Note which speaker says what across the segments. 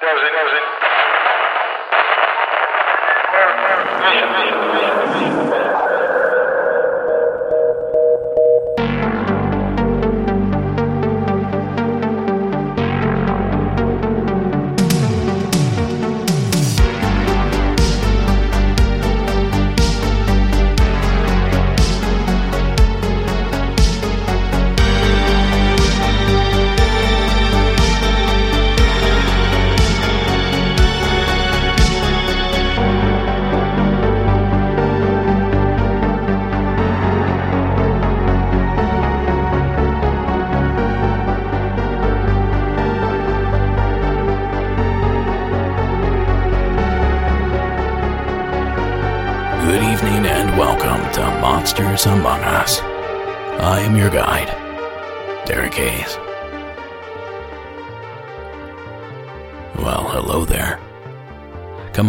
Speaker 1: Good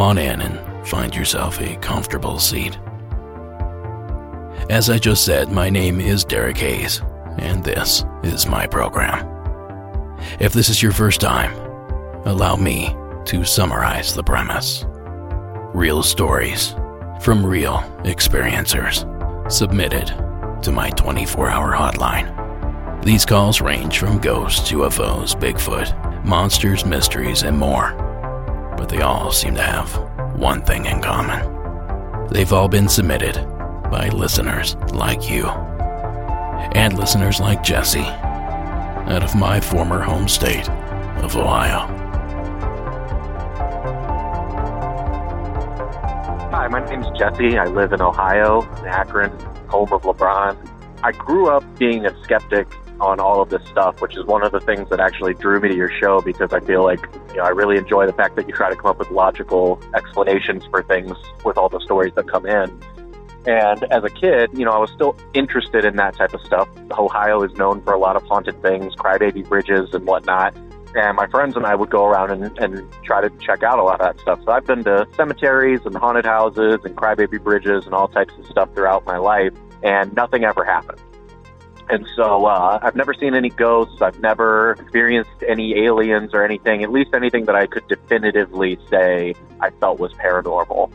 Speaker 1: Come on in and find yourself a comfortable seat. As I just said, my name is Derek Hayes, and this is my program. If this is your first time, allow me to summarize the premise. Real stories from real experiencers submitted to my 24 hour hotline. These calls range from ghosts, UFOs, Bigfoot, monsters, mysteries, and more. They all seem to have one thing in common. They've all been submitted by listeners like you. And listeners like Jesse, out of my former home state of Ohio.
Speaker 2: Hi, my name's Jesse. I live in Ohio, in Akron, home of LeBron. I grew up being a skeptic on all of this stuff, which is one of the things that actually drew me to your show because I feel like you know I really enjoy the fact that you try to come up with logical explanations for things with all the stories that come in. And as a kid, you know, I was still interested in that type of stuff. Ohio is known for a lot of haunted things, crybaby bridges and whatnot. And my friends and I would go around and, and try to check out a lot of that stuff. So I've been to cemeteries and haunted houses and crybaby bridges and all types of stuff throughout my life, and nothing ever happened. And so uh, I've never seen any ghosts. I've never experienced any aliens or anything, at least anything that I could definitively say I felt was paranormal.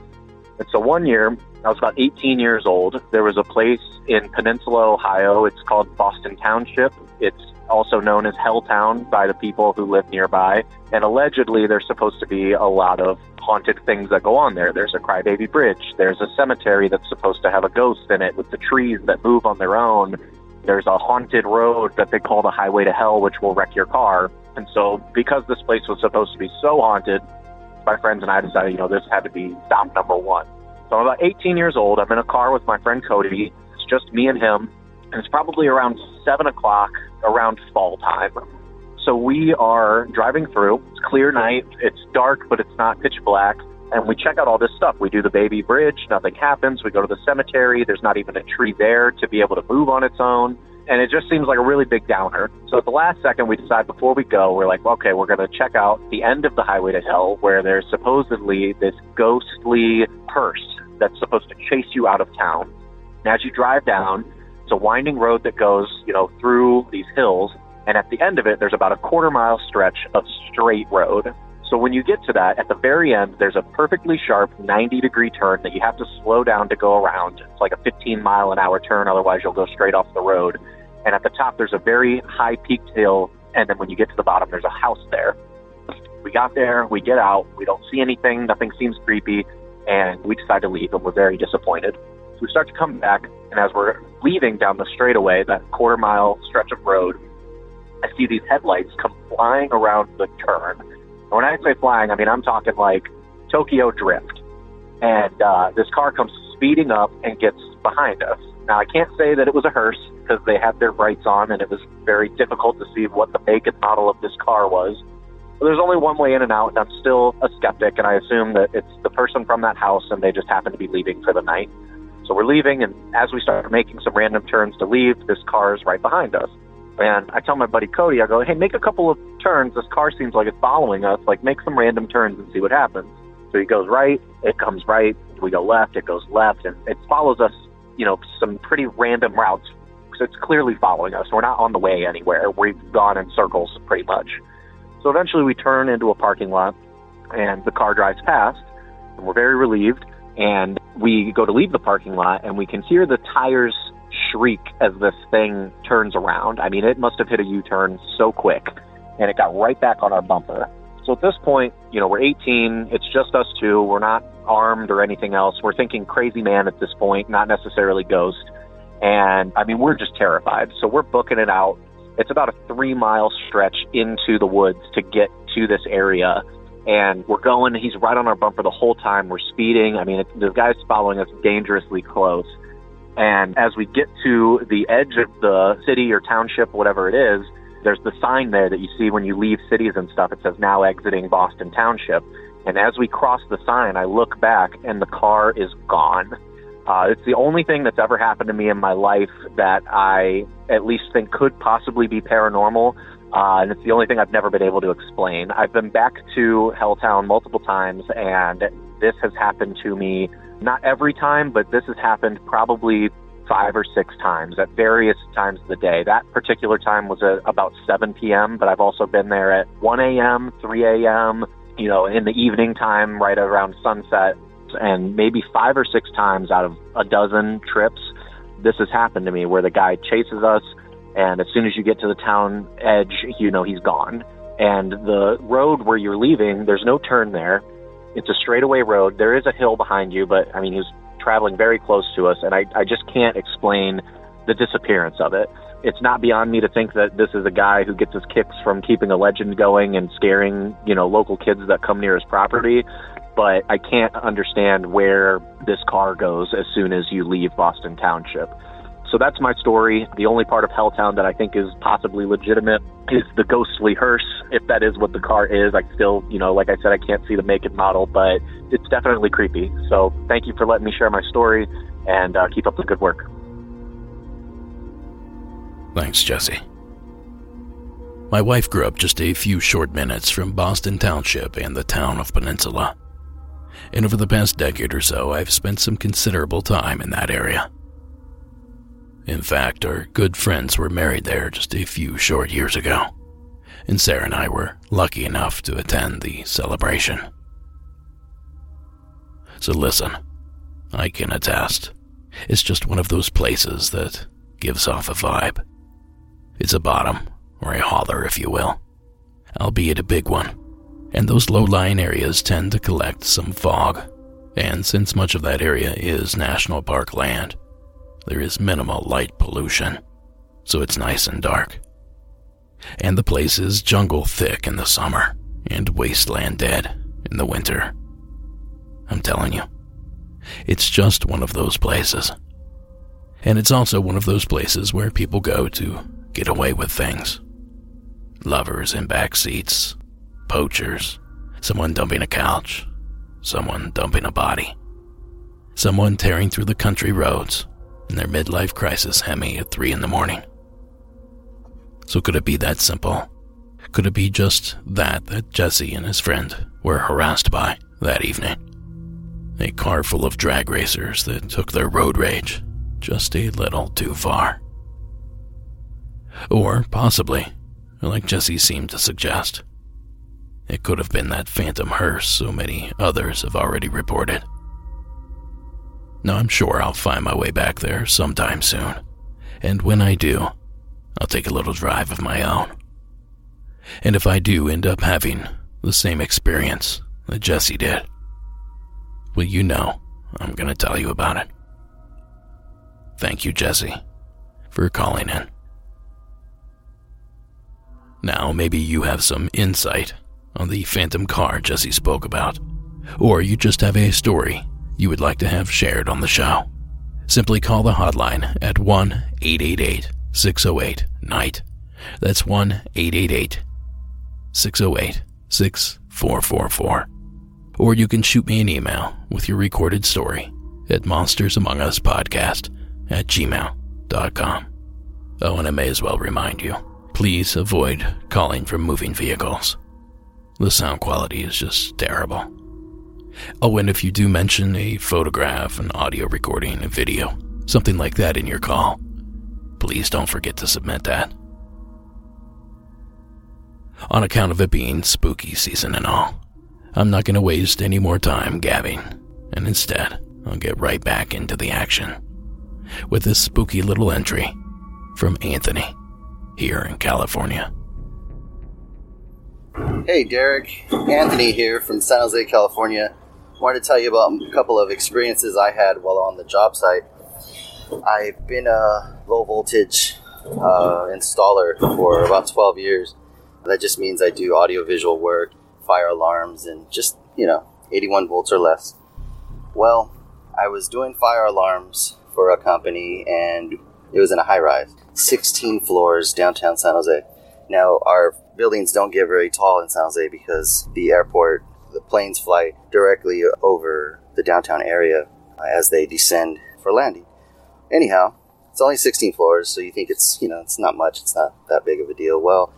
Speaker 2: And so one year, I was about 18 years old. There was a place in Peninsula, Ohio. It's called Boston Township. It's also known as Helltown by the people who live nearby. And allegedly, there's supposed to be a lot of haunted things that go on there. There's a crybaby bridge. There's a cemetery that's supposed to have a ghost in it with the trees that move on their own. There's a haunted road that they call the highway to hell, which will wreck your car. And so, because this place was supposed to be so haunted, my friends and I decided, you know, this had to be stop number one. So I'm about 18 years old. I'm in a car with my friend Cody. It's just me and him. And it's probably around 7 o'clock, around fall time. So we are driving through. It's clear night. It's dark, but it's not pitch black. And we check out all this stuff. We do the baby bridge. Nothing happens. We go to the cemetery. There's not even a tree there to be able to move on its own. And it just seems like a really big downer. So at the last second, we decide before we go, we're like, okay, we're going to check out the end of the highway to hell where there's supposedly this ghostly hearse that's supposed to chase you out of town. And as you drive down, it's a winding road that goes, you know, through these hills. And at the end of it, there's about a quarter mile stretch of straight road. So when you get to that, at the very end, there's a perfectly sharp 90 degree turn that you have to slow down to go around. It's like a 15 mile an hour turn, otherwise, you'll go straight off the road. And at the top, there's a very high peaked hill. And then when you get to the bottom, there's a house there. We got there, we get out, we don't see anything, nothing seems creepy, and we decide to leave, and we're very disappointed. So we start to come back, and as we're leaving down the straightaway, that quarter mile stretch of road, I see these headlights come flying around the turn. When I say flying, I mean I'm talking like Tokyo Drift. And uh, this car comes speeding up and gets behind us. Now I can't say that it was a hearse because they had their brights on, and it was very difficult to see what the make and model of this car was. But there's only one way in and out, and I'm still a skeptic, and I assume that it's the person from that house, and they just happen to be leaving for the night. So we're leaving, and as we start making some random turns to leave, this car is right behind us. And I tell my buddy Cody, I go, hey, make a couple of turns. This car seems like it's following us. Like, make some random turns and see what happens. So he goes right, it comes right. We go left, it goes left, and it follows us, you know, some pretty random routes. So it's clearly following us. We're not on the way anywhere. We've gone in circles pretty much. So eventually we turn into a parking lot, And the car drives past, and we're very relieved. And we go to leave the parking lot, and we can hear the tires shriek as this thing turns around. I mean, it must have hit a U turn so quick, and it got right back on our bumper. So at this point, you know, we're 18, it's just us two, we're not armed or anything else. We're thinking crazy man at this point, not necessarily ghost. And I mean, we're just terrified. So we're booking it out. It's about a three mile stretch into the woods to get to this area. And we're going, he's right on our bumper the whole time. We're speeding. I mean, it, the guy's following us dangerously close. And as we get to the edge of the city or township, whatever it is, there's the sign there that you see when you leave cities and stuff. It says now exiting Boston Township. And as we cross the sign, I look back and the car is gone. Uh, it's the only thing that's ever happened to me in my life that I at least think could possibly be paranormal. Uh, and it's the only thing I've never been able to explain. I've been back to Helltown multiple times, and this has happened to me not every time, but this has happened probably five or six times at various times of the day. That particular time was at about 7 p.m., but I've also been there at 1 a.m., 3 a.m., you know, in the evening time, right around sunset, and maybe five or six times out of a dozen trips, this has happened to me where the guy chases us, and as soon as you get to the town edge, you know he's gone. And the road where you're leaving, there's no turn there. It's a straightaway road. There is a hill behind you, but I mean, he was traveling very close to us, and I, I just can't explain the disappearance of it. It's not beyond me to think that this is a guy who gets his kicks from keeping a legend going and scaring, you know, local kids that come near his property. But I can't understand where this car goes as soon as you leave Boston Township. So that's my story. The only part of Helltown that I think is possibly legitimate is the ghostly hearse, if that is what the car is. I still, you know, like I said, I can't see the make and model, but it's definitely creepy. So thank you for letting me share my story and uh, keep up the good work.
Speaker 1: Thanks, Jesse. My wife grew up just a few short minutes from Boston Township and the town of Peninsula. And over the past decade or so, I've spent some considerable time in that area. In fact, our good friends were married there just a few short years ago, and Sarah and I were lucky enough to attend the celebration. So listen, I can attest. It's just one of those places that gives off a vibe. It's a bottom, or a holler, if you will, albeit a big one. And those low lying areas tend to collect some fog. And since much of that area is national park land, there is minimal light pollution, so it's nice and dark. And the place is jungle thick in the summer and wasteland dead in the winter. I'm telling you, it's just one of those places. And it's also one of those places where people go to get away with things. Lovers in back seats, poachers, someone dumping a couch, someone dumping a body, someone tearing through the country roads in their midlife crisis Hemi at 3 in the morning. So could it be that simple? Could it be just that that Jesse and his friend were harassed by that evening? A car full of drag racers that took their road rage just a little too far. Or possibly, like Jesse seemed to suggest, it could have been that phantom hearse so many others have already reported. Now, I'm sure I'll find my way back there sometime soon. And when I do, I'll take a little drive of my own. And if I do end up having the same experience that Jesse did, well, you know I'm going to tell you about it. Thank you, Jesse, for calling in. Now, maybe you have some insight on the phantom car Jesse spoke about, or you just have a story you would like to have shared on the show. Simply call the hotline at 1 888 608 NIGHT. That's 1 888 608 6444. Or you can shoot me an email with your recorded story at monstersamonguspodcast at gmail.com. Oh, and I may as well remind you please avoid calling from moving vehicles. The sound quality is just terrible. Oh, and if you do mention a photograph, an audio recording, a video, something like that in your call, please don't forget to submit that. On account of it being spooky season and all, I'm not going to waste any more time gabbing, and instead, I'll get right back into the action with this spooky little entry from Anthony here in California.
Speaker 3: Hey, Derek. Anthony here from San Jose, California. Wanted to tell you about a couple of experiences I had while on the job site. I've been a low voltage uh, installer for about 12 years. That just means I do audio visual work, fire alarms, and just, you know, 81 volts or less. Well, I was doing fire alarms for a company and it was in a high rise, 16 floors downtown San Jose. Now, our buildings don't get very tall in San Jose because the airport, planes fly directly over the downtown area as they descend for landing. Anyhow, it's only 16 floors, so you think it's, you know, it's not much, it's not that big of a deal. Well,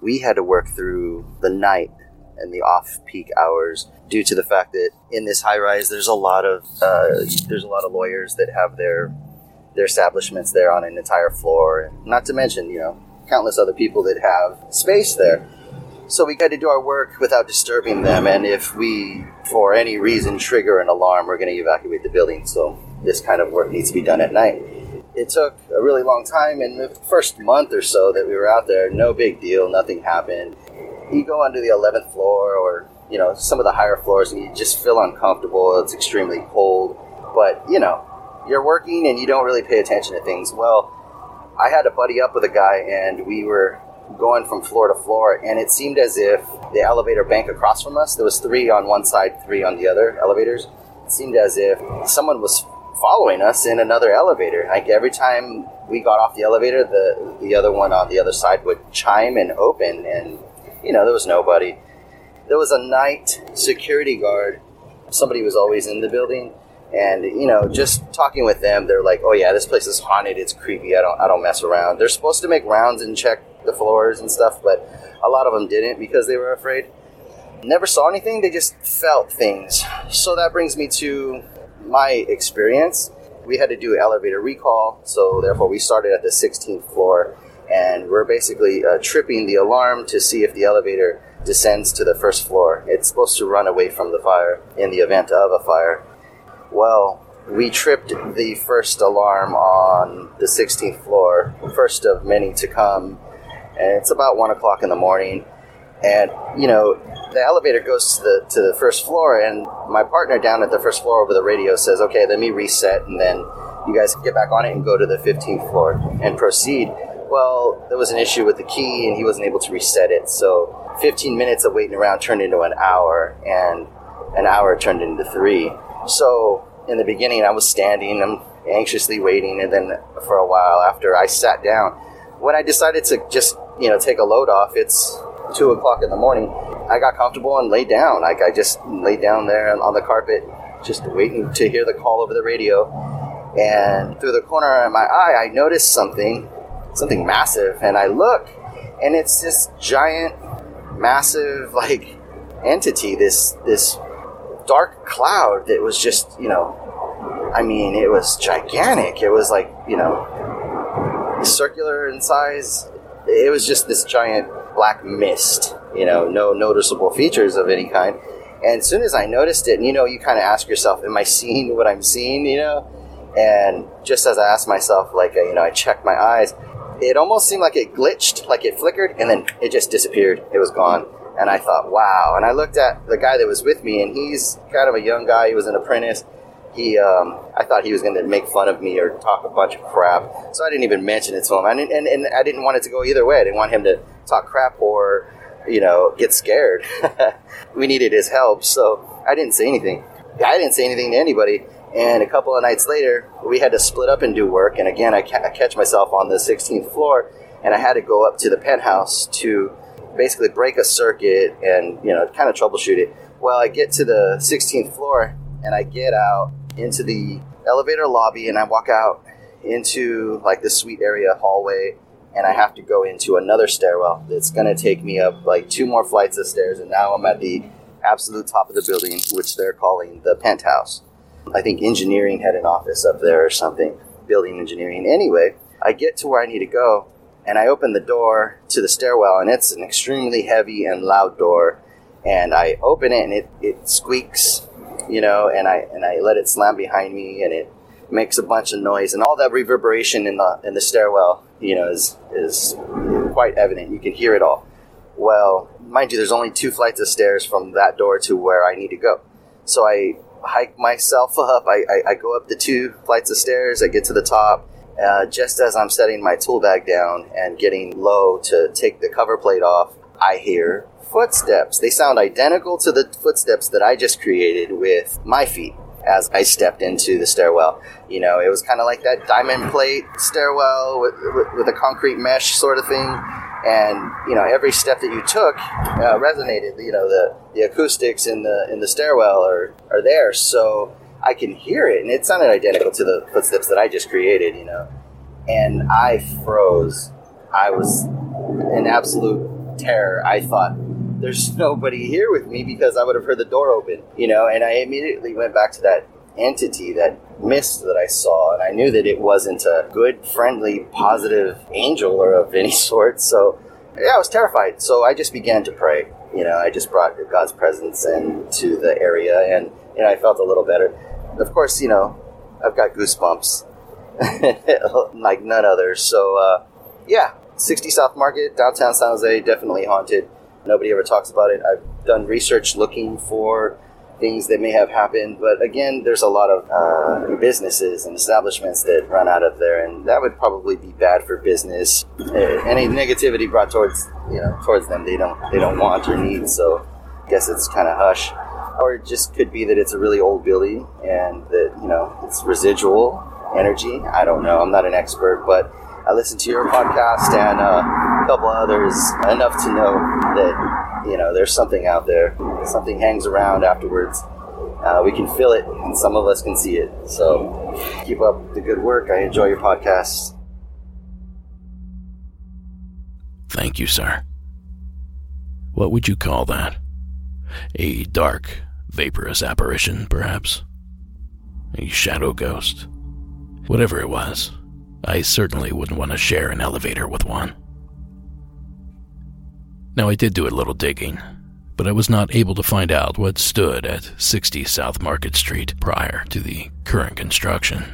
Speaker 3: we had to work through the night and the off-peak hours due to the fact that in this high rise there's a lot of uh, there's a lot of lawyers that have their their establishments there on an entire floor and not to mention you know countless other people that have space there so we got to do our work without disturbing them and if we for any reason trigger an alarm we're going to evacuate the building so this kind of work needs to be done at night. It took a really long time in the first month or so that we were out there no big deal nothing happened. You go onto the 11th floor or you know some of the higher floors and you just feel uncomfortable it's extremely cold. But you know you're working and you don't really pay attention to things. Well i had to buddy up with a guy and we were going from floor to floor and it seemed as if the elevator bank across from us there was three on one side three on the other elevators it seemed as if someone was following us in another elevator like every time we got off the elevator the the other one on the other side would chime and open and you know, there was nobody. There was a night security guard. Somebody was always in the building, and you know, just talking with them, they're like, "Oh yeah, this place is haunted. It's creepy. I don't, I don't mess around." They're supposed to make rounds and check the floors and stuff, but a lot of them didn't because they were afraid. Never saw anything. They just felt things. So that brings me to my experience. We had to do elevator recall, so therefore we started at the 16th floor and we're basically uh, tripping the alarm to see if the elevator descends to the first floor. It's supposed to run away from the fire in the event of a fire. Well, we tripped the first alarm on the 16th floor, first of many to come, and it's about one o'clock in the morning. And you know, the elevator goes to the to the first floor, and my partner down at the first floor over the radio says, "Okay, let me reset, and then you guys get back on it and go to the 15th floor and proceed." well, there was an issue with the key and he wasn't able to reset it. So 15 minutes of waiting around turned into an hour, and an hour turned into three. So in the beginning, I was standing, I'm anxiously waiting, and then for a while after, I sat down. When I decided to just you know take a load off, it's two o'clock in the morning. I got comfortable and laid down. Like I just laid down there on the carpet, just waiting to hear the call over the radio. And through the corner of my eye, I noticed something something massive, and I look, and it's this giant, massive like entity. This this dark cloud that was just you know, I mean, it was gigantic. It was like you know, circular in size. It was just this giant black mist. You know, no noticeable features of any kind. And as soon as I noticed it, and you know, you kind of ask yourself, "Am I seeing what I'm seeing?" You know, and just as I asked myself, like uh, you know, I checked my eyes, it almost seemed like it glitched, like it flickered, and then it just disappeared. It was gone. And I thought, wow. And I looked at the guy that was with me, and he's kind of a young guy. He was an apprentice. He, um, I thought he was going to make fun of me or talk a bunch of crap. So I didn't even mention it to him. and, and, and I didn't want it to go either way. I didn't want him to talk crap or, you know, get scared. we needed his help. So I didn't say anything. I didn't say anything to anybody. And a couple of nights later, we had to split up and do work. And again, I, ca- I catch myself on the 16th floor, and I had to go up to the penthouse to basically break a circuit and you know kind of troubleshoot it. Well, I get to the 16th floor, and I get out into the elevator lobby, and I walk out into like the suite area hallway, and I have to go into another stairwell that's going to take me up like two more flights of stairs, and now I'm at the absolute top of the building, which they're calling the penthouse. I think engineering had an office up there or something, building engineering. Anyway, I get to where I need to go and I open the door to the stairwell and it's an extremely heavy and loud door. and I open it and it, it squeaks, you know, and I and I let it slam behind me and it makes a bunch of noise and all that reverberation in the in the stairwell, you know, is is quite evident. You can hear it all. Well, mind you, there's only two flights of stairs from that door to where I need to go. So I hike myself up. I, I, I go up the two flights of stairs. I get to the top. Uh, just as I'm setting my tool bag down and getting low to take the cover plate off, I hear footsteps. They sound identical to the footsteps that I just created with my feet as I stepped into the stairwell. You know, it was kind of like that diamond plate stairwell with, with, with, a concrete mesh sort of thing. And you know, every step that you took uh, resonated. You know, the, the acoustics in the in the stairwell are, are there, so I can hear it, and it sounded identical to the footsteps that I just created. You know, and I froze. I was in absolute terror. I thought, there's nobody here with me because I would have heard the door open, you know, and I immediately went back to that entity, that mist that I saw, and I knew that it wasn't a good, friendly, positive angel or of any sort. So, yeah, I was terrified. So I just began to pray. You know, I just brought God's presence into the area, and you know, I felt a little better. Of course, you know, I've got goosebumps like none others. So, uh, yeah, 60 South Market, downtown San Jose, definitely haunted. Nobody ever talks about it. I've done research looking for things that may have happened, but again, there's a lot of uh, businesses and establishments that run out of there, and that would probably be bad for business. Uh, any negativity brought towards you know towards them, they don't they don't want or need. So, I guess it's kind of hush, or it just could be that it's a really old building and that you know it's residual energy. I don't know. I'm not an expert, but I listened to your podcast and uh, a couple others enough to know that you know there's something out there. Something hangs around afterwards. Uh, we can feel it, and some of us can see it. So keep up the good work. I enjoy your podcast.
Speaker 1: Thank you, sir. What would you call that? A dark, vaporous apparition, perhaps? A shadow ghost? Whatever it was, I certainly wouldn't want to share an elevator with one. Now, I did do a little digging, but I was not able to find out what stood at 60 South Market Street prior to the current construction.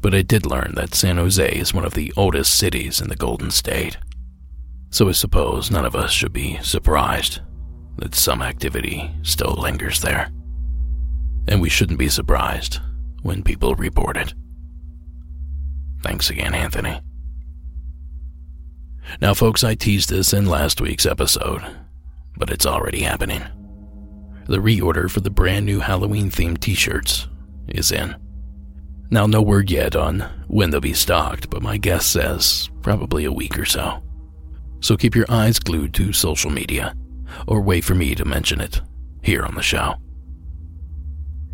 Speaker 1: But I did learn that San Jose is one of the oldest cities in the Golden State, so I suppose none of us should be surprised that some activity still lingers there. And we shouldn't be surprised when people report it. Thanks again, Anthony. Now, folks, I teased this in last week's episode, but it's already happening. The reorder for the brand new Halloween themed t shirts is in. Now, no word yet on when they'll be stocked, but my guess says probably a week or so. So keep your eyes glued to social media, or wait for me to mention it here on the show.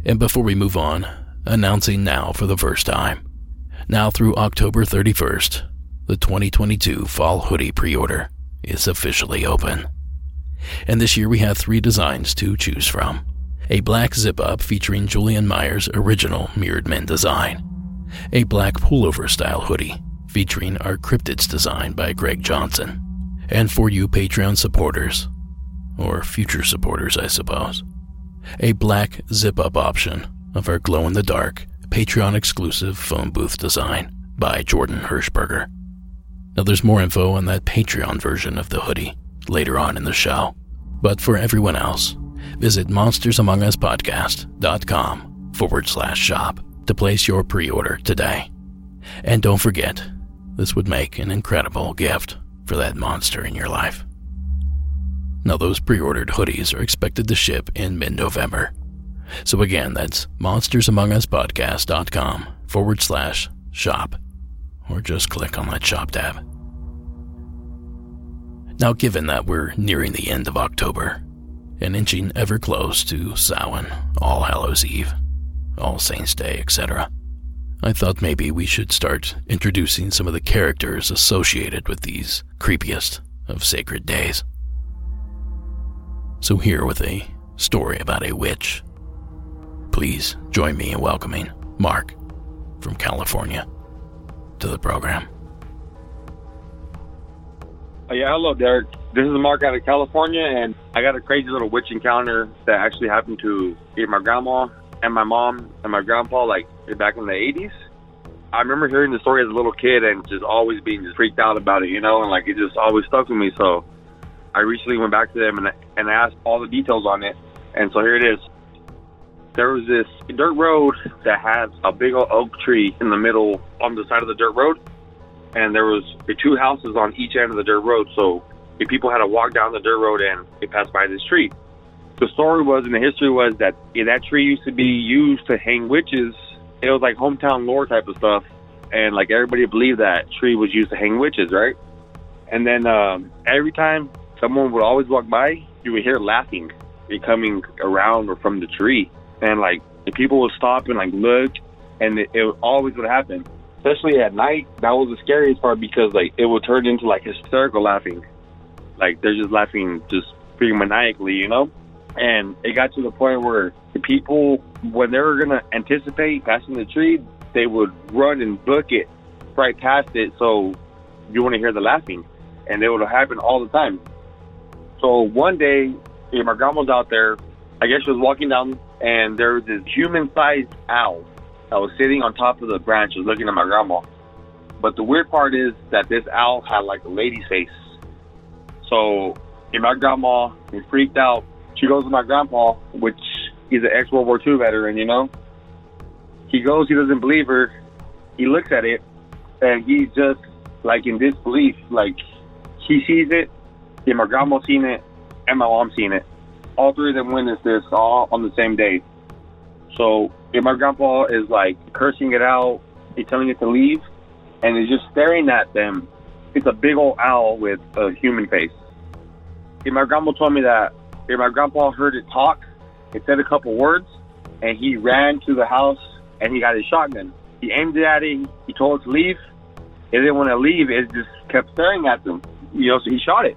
Speaker 1: And before we move on, announcing now for the first time now through October 31st, the 2022 Fall Hoodie pre order is officially open. And this year we have three designs to choose from. A black zip up featuring Julian Meyer's original Mirrored Men design, a black pullover style hoodie featuring our cryptids design by Greg Johnson, and for you Patreon supporters, or future supporters, I suppose, a black zip up option of our glow in the dark Patreon exclusive phone booth design by Jordan Hirschberger. Now, there's more info on that Patreon version of the hoodie later on in the show. But for everyone else, visit monstersamonguspodcast.com forward slash shop to place your pre order today. And don't forget, this would make an incredible gift for that monster in your life. Now, those pre ordered hoodies are expected to ship in mid November. So again, that's monstersamonguspodcast.com forward slash shop, or just click on that shop tab. Now, given that we're nearing the end of October and inching ever close to Samhain, All Hallows Eve, All Saints Day, etc., I thought maybe we should start introducing some of the characters associated with these creepiest of sacred days. So, here with a story about a witch Please join me in welcoming Mark from California to the program.
Speaker 4: Oh, yeah, hello, Derek. This is Mark out of California, and I got a crazy little witch encounter that actually happened to my grandma and my mom and my grandpa, like back in the 80s. I remember hearing the story as a little kid and just always being just freaked out about it, you know, and like it just always stuck with me. So I recently went back to them and, and asked all the details on it. And so here it is. There was this dirt road that had a big old oak tree in the middle on the side of the dirt road. And there was two houses on each end of the dirt road. So people had to walk down the dirt road and they passed by this tree. The story was and the history was that that tree used to be used to hang witches it was like hometown lore type of stuff, and like everybody believed that tree was used to hang witches, right? And then um, every time someone would always walk by, you would hear laughing coming around or from the tree, and like the people would stop and like look, and it, it always would happen. Especially at night, that was the scariest part because like it would turn into like hysterical laughing, like they're just laughing just pretty maniacally, you know. And it got to the point where the people, when they were to anticipate passing the tree, they would run and book it right past it so you want to hear the laughing. And it would happen all the time. So one day, my grandma was out there. I guess she was walking down, and there was this human-sized owl that was sitting on top of the branches looking at my grandma. But the weird part is that this owl had like a lady's face. So my grandma is freaked out she goes to my grandpa, which he's an ex World War II veteran, you know. He goes, he doesn't believe her. He looks at it, and he's just like in disbelief. Like he sees it, and my grandma seen it, and my mom seen it. All three of them witnessed this all on the same day. So if my grandpa is like cursing it out, he's telling it to leave, and he's just staring at them. It's a big old owl with a human face. My grandma told me that and my grandpa heard it talk. It said a couple words, and he ran to the house and he got his shotgun. He aimed it at it. He told it to leave. It didn't want to leave. It just kept staring at them. You know, so he shot it.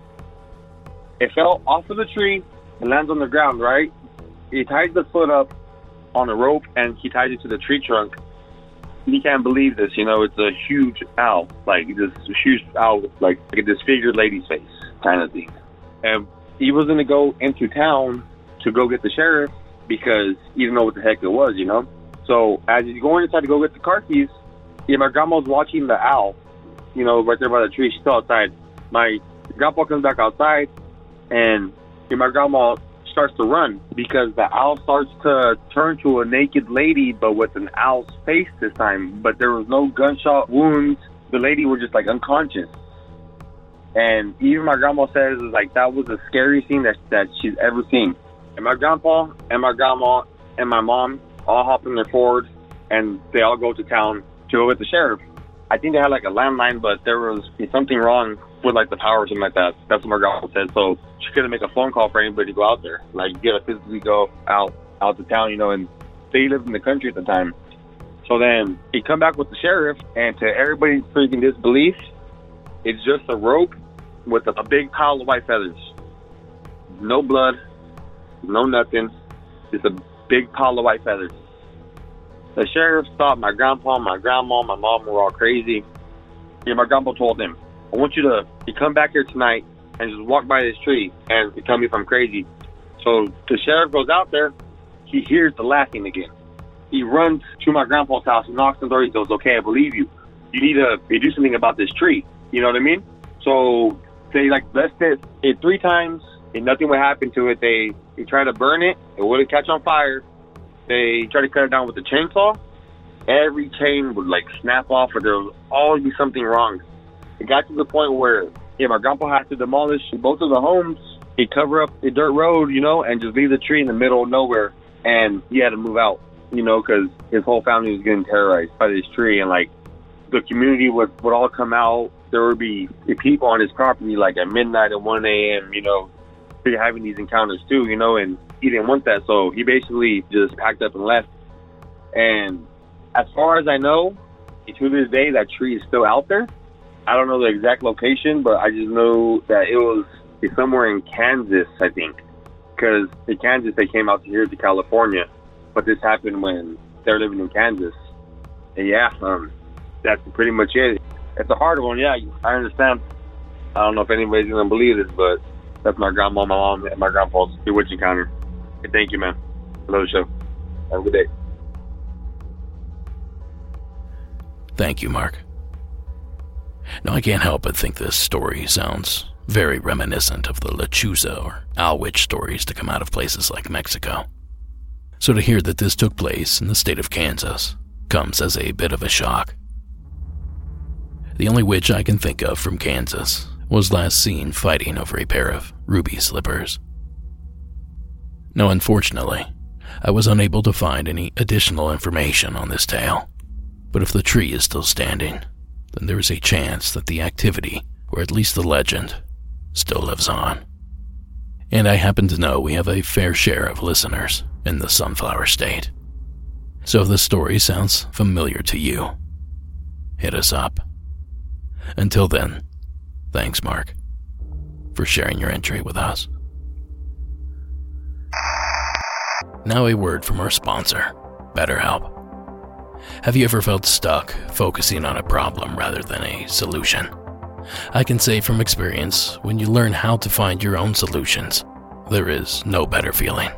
Speaker 4: It fell off of the tree and lands on the ground. Right. He ties the foot up on a rope and he ties it to the tree trunk. He can't believe this. You know, it's a huge owl, like this huge owl, like, like a disfigured lady's face kind of thing. And he was gonna go into town to go get the sheriff because he didn't know what the heck it was, you know. So as he's going inside to go get the car keys, yeah, my grandma's watching the owl, you know, right there by the tree. She's still outside. My grandpa comes back outside, and yeah, my grandma starts to run because the owl starts to turn to a naked lady, but with an owl's face this time. But there was no gunshot wounds. The lady was just like unconscious. And even my grandma says like that was the scariest thing that that she's ever seen. And my grandpa and my grandma and my mom all hop in their Ford and they all go to town to go with the sheriff. I think they had like a landline, but there was something wrong with like the power or something like that. That's what my grandma said. So she couldn't make a phone call for anybody to go out there. Like you gotta physically go out out to town, you know, and they lived in the country at the time. So then he come back with the sheriff and to everybody's freaking disbelief, it's just a rope with a, a big pile of white feathers. No blood, no nothing. Just a big pile of white feathers. The sheriff stopped my grandpa, my grandma, my mom were all crazy. Yeah, my grandpa told him, I want you to you come back here tonight and just walk by this tree and tell me if I'm crazy. So the sheriff goes out there. He hears the laughing again. He runs to my grandpa's house, knocks on the door. He goes, "Okay, I believe you. You need to do something about this tree." You know what I mean? So they like blessed it, it three times and nothing would happen to it. They they tried to burn it, it wouldn't catch on fire. They tried to cut it down with the chainsaw. Every chain would like snap off, or there would always be something wrong. It got to the point where yeah, my grandpa had to demolish both of the homes. He'd cover up the dirt road, you know, and just leave the tree in the middle of nowhere. And he had to move out, you know, because his whole family was getting terrorized by this tree. And like the community would, would all come out there would be people on his property like at midnight and 1 a.m., you know, having these encounters too, you know, and he didn't want that. So he basically just packed up and left. And as far as I know, to this day, that tree is still out there. I don't know the exact location, but I just know that it was somewhere in Kansas, I think. Because in Kansas, they came out to here to California. But this happened when they're living in Kansas. And yeah, um, that's pretty much it. It's a hard one, yeah. I understand. I don't know if anybody's gonna believe this, but that's my grandma, my mom, and my grandpa's bewitching encounter. Hey, thank you, man. I love the show. Have a good day.
Speaker 1: Thank you, Mark. Now, I can't help but think this story sounds very reminiscent of the Lechuza or Owl Witch stories to come out of places like Mexico. So to hear that this took place in the state of Kansas comes as a bit of a shock. The only witch I can think of from Kansas was last seen fighting over a pair of ruby slippers. Now, unfortunately, I was unable to find any additional information on this tale, but if the tree is still standing, then there is a chance that the activity, or at least the legend, still lives on. And I happen to know we have a fair share of listeners in the Sunflower State. So if the story sounds familiar to you, hit us up. Until then, thanks, Mark, for sharing your entry with us. Now, a word from our sponsor, BetterHelp. Have you ever felt stuck focusing on a problem rather than a solution? I can say from experience, when you learn how to find your own solutions, there is no better feeling.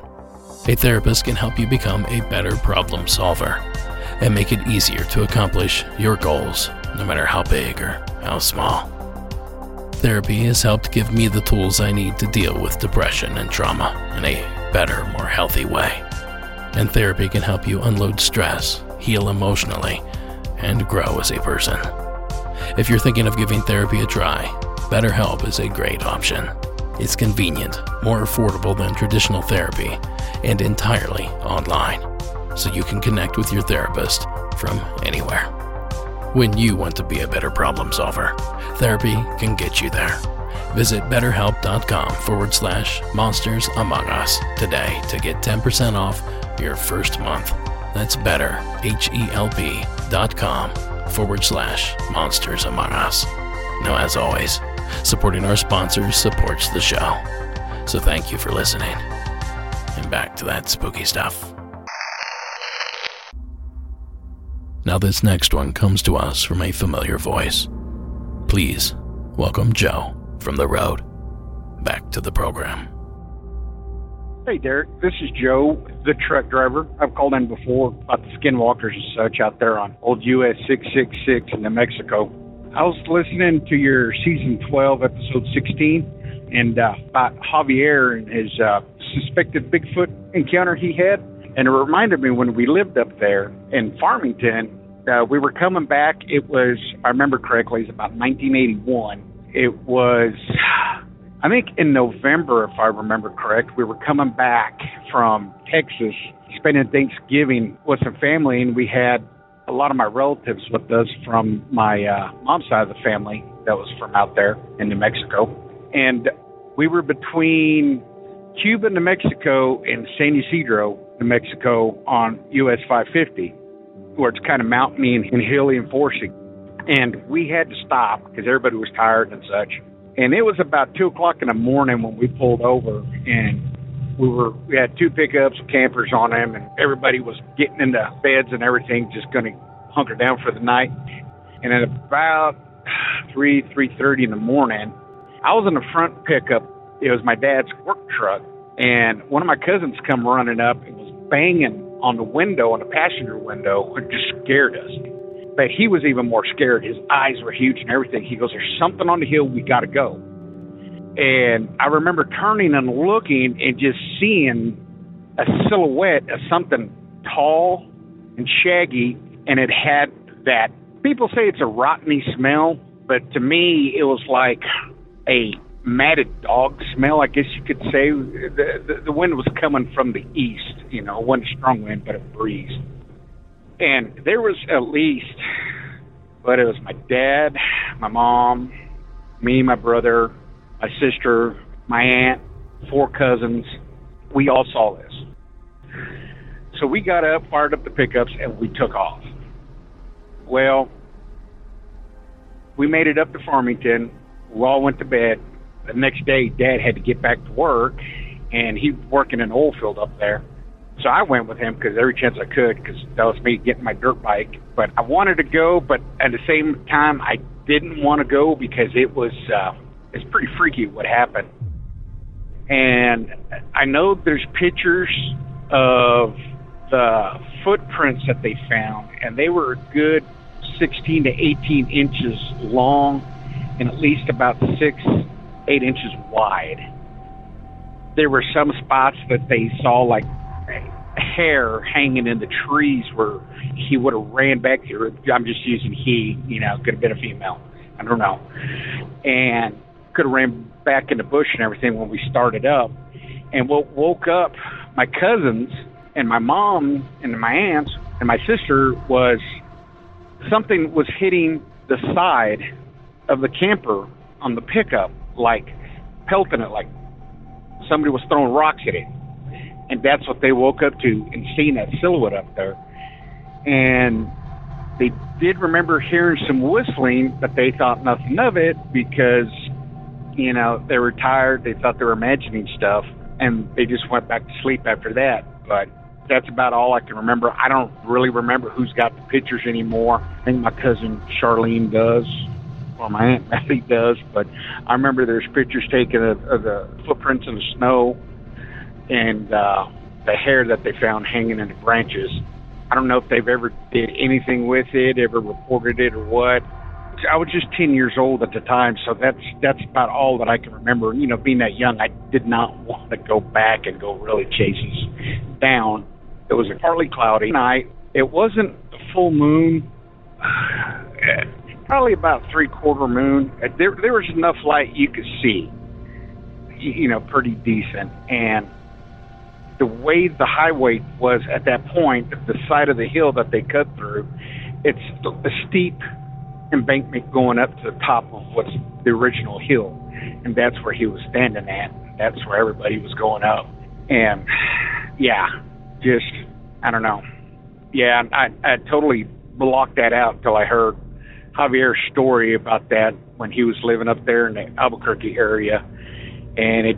Speaker 1: A therapist can help you become a better problem solver and make it easier to accomplish your goals, no matter how big or how small. Therapy has helped give me the tools I need to deal with depression and trauma in a better, more healthy way. And therapy can help you unload stress, heal emotionally, and grow as a person. If you're thinking of giving therapy a try, BetterHelp is a great option. It's convenient, more affordable than traditional therapy, and entirely online, so you can connect with your therapist from anywhere. When you want to be a better problem solver, therapy can get you there. Visit betterhelp.com forward slash monsters among us today to get 10% off your first month. That's better, H-E-L-P dot com forward slash monsters among us. Now, as always, supporting our sponsors supports the show. So thank you for listening. And back to that spooky stuff. Now, this next one comes to us from a familiar voice. Please welcome Joe from the road back to the program.
Speaker 5: Hey, Derek. This is Joe, the truck driver. I've called in before about the skinwalkers and such out there on old US 666 in New Mexico. I was listening to your season 12, episode 16, and uh, about Javier and his uh, suspected Bigfoot encounter he had. And it reminded me when we lived up there in Farmington, uh, we were coming back. It was, I remember correctly, it's about 1981. It was I think in November, if I remember correct, we were coming back from Texas, spending Thanksgiving with some family, and we had a lot of my relatives with us from my uh, mom's side of the family that was from out there in New Mexico. And we were between Cuba, New Mexico, and San Ysidro, New Mexico on US 550, where it's kind of mountainy and hilly and foresty. And we had to stop because everybody was tired and such and it was about two o'clock in the morning when we pulled over, and we were we had two pickups, campers on them, and everybody was getting into beds and everything, just going to hunker down for the night. And at about three three thirty in the morning, I was in the front pickup. It was my dad's work truck, and one of my cousins come running up and was banging on the window, on the passenger window, it just scared us but he was even more scared. His eyes were huge and everything. He goes, There's something on the hill. We got to go. And I remember turning and looking and just seeing a silhouette of something tall and shaggy, and it had that. People say it's a rotteny smell, but to me, it was like a matted dog smell, I guess you could say. The, the, the wind was coming from the east, you know, it wasn't a strong wind, but a breeze and there was at least, but it was my dad, my mom, me, my brother, my sister, my aunt, four cousins. We all saw this. So we got up, fired up the pickups, and we took off. Well, we made it up to Farmington. We all went to bed. The next day, Dad had to get back to work, and he was working in an oil field up there. So I went with him because every chance I could, because that was me getting my dirt bike. But I wanted to go, but at the same time, I didn't want to go because it was uh, it's pretty freaky what happened. And I know there's pictures of the footprints that they found, and they were a good 16 to 18 inches long and at least about six, eight inches wide. There were some spots that they saw like hair hanging in the trees where he would have ran back here. I'm just using he, you know, could have been a female. I don't know. And could have ran back in the bush and everything when we started up. And what woke up my cousins and my mom and my aunts and my sister was something was hitting the side of the camper on the pickup, like pelting it, like somebody was throwing rocks at it. And that's what they woke up to and seeing that silhouette up there. And they did remember hearing some whistling, but they thought nothing of it because, you know, they were tired. They thought they were imagining stuff, and they just went back to sleep after that. But that's about all I can remember. I don't really remember who's got the pictures anymore. I think my cousin Charlene does, or my aunt Mattie does. But I remember there's pictures taken of, of the footprints in the snow and uh, the hair that they found hanging in the branches. I don't know if they've ever did anything with it, ever reported it or what. I was just 10 years old at the time, so that's that's about all that I can remember. You know, being that young, I did not want to go back and go really chase these down. It was a partly cloudy night. It wasn't a full moon. Probably about three quarter moon. There there was enough light you could see. You know, pretty decent. And the way the highway was at that point, the side of the hill that they cut through, it's a steep embankment going up to the top of what's the original hill, and that's where he was standing at. That's where everybody was going up, and yeah, just I don't know. Yeah, I I totally blocked that out until I heard Javier's story about that when he was living up there in the Albuquerque area, and it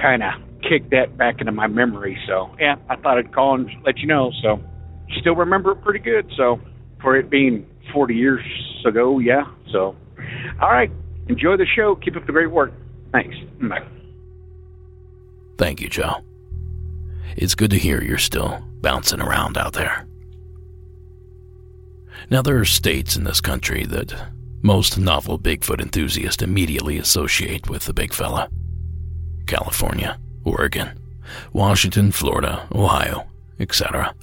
Speaker 5: kind of kicked that back into my memory. So yeah, I thought I'd call and let you know. So still remember it pretty good. So for it being 40 years ago, yeah. So all right, enjoy the show. Keep up the great work. Thanks. Bye.
Speaker 1: Thank you, Joe. It's good to hear you're still bouncing around out there. Now, there are states in this country that most novel Bigfoot enthusiasts immediately associate with the big fella California, Oregon, Washington, Florida, Ohio, etc.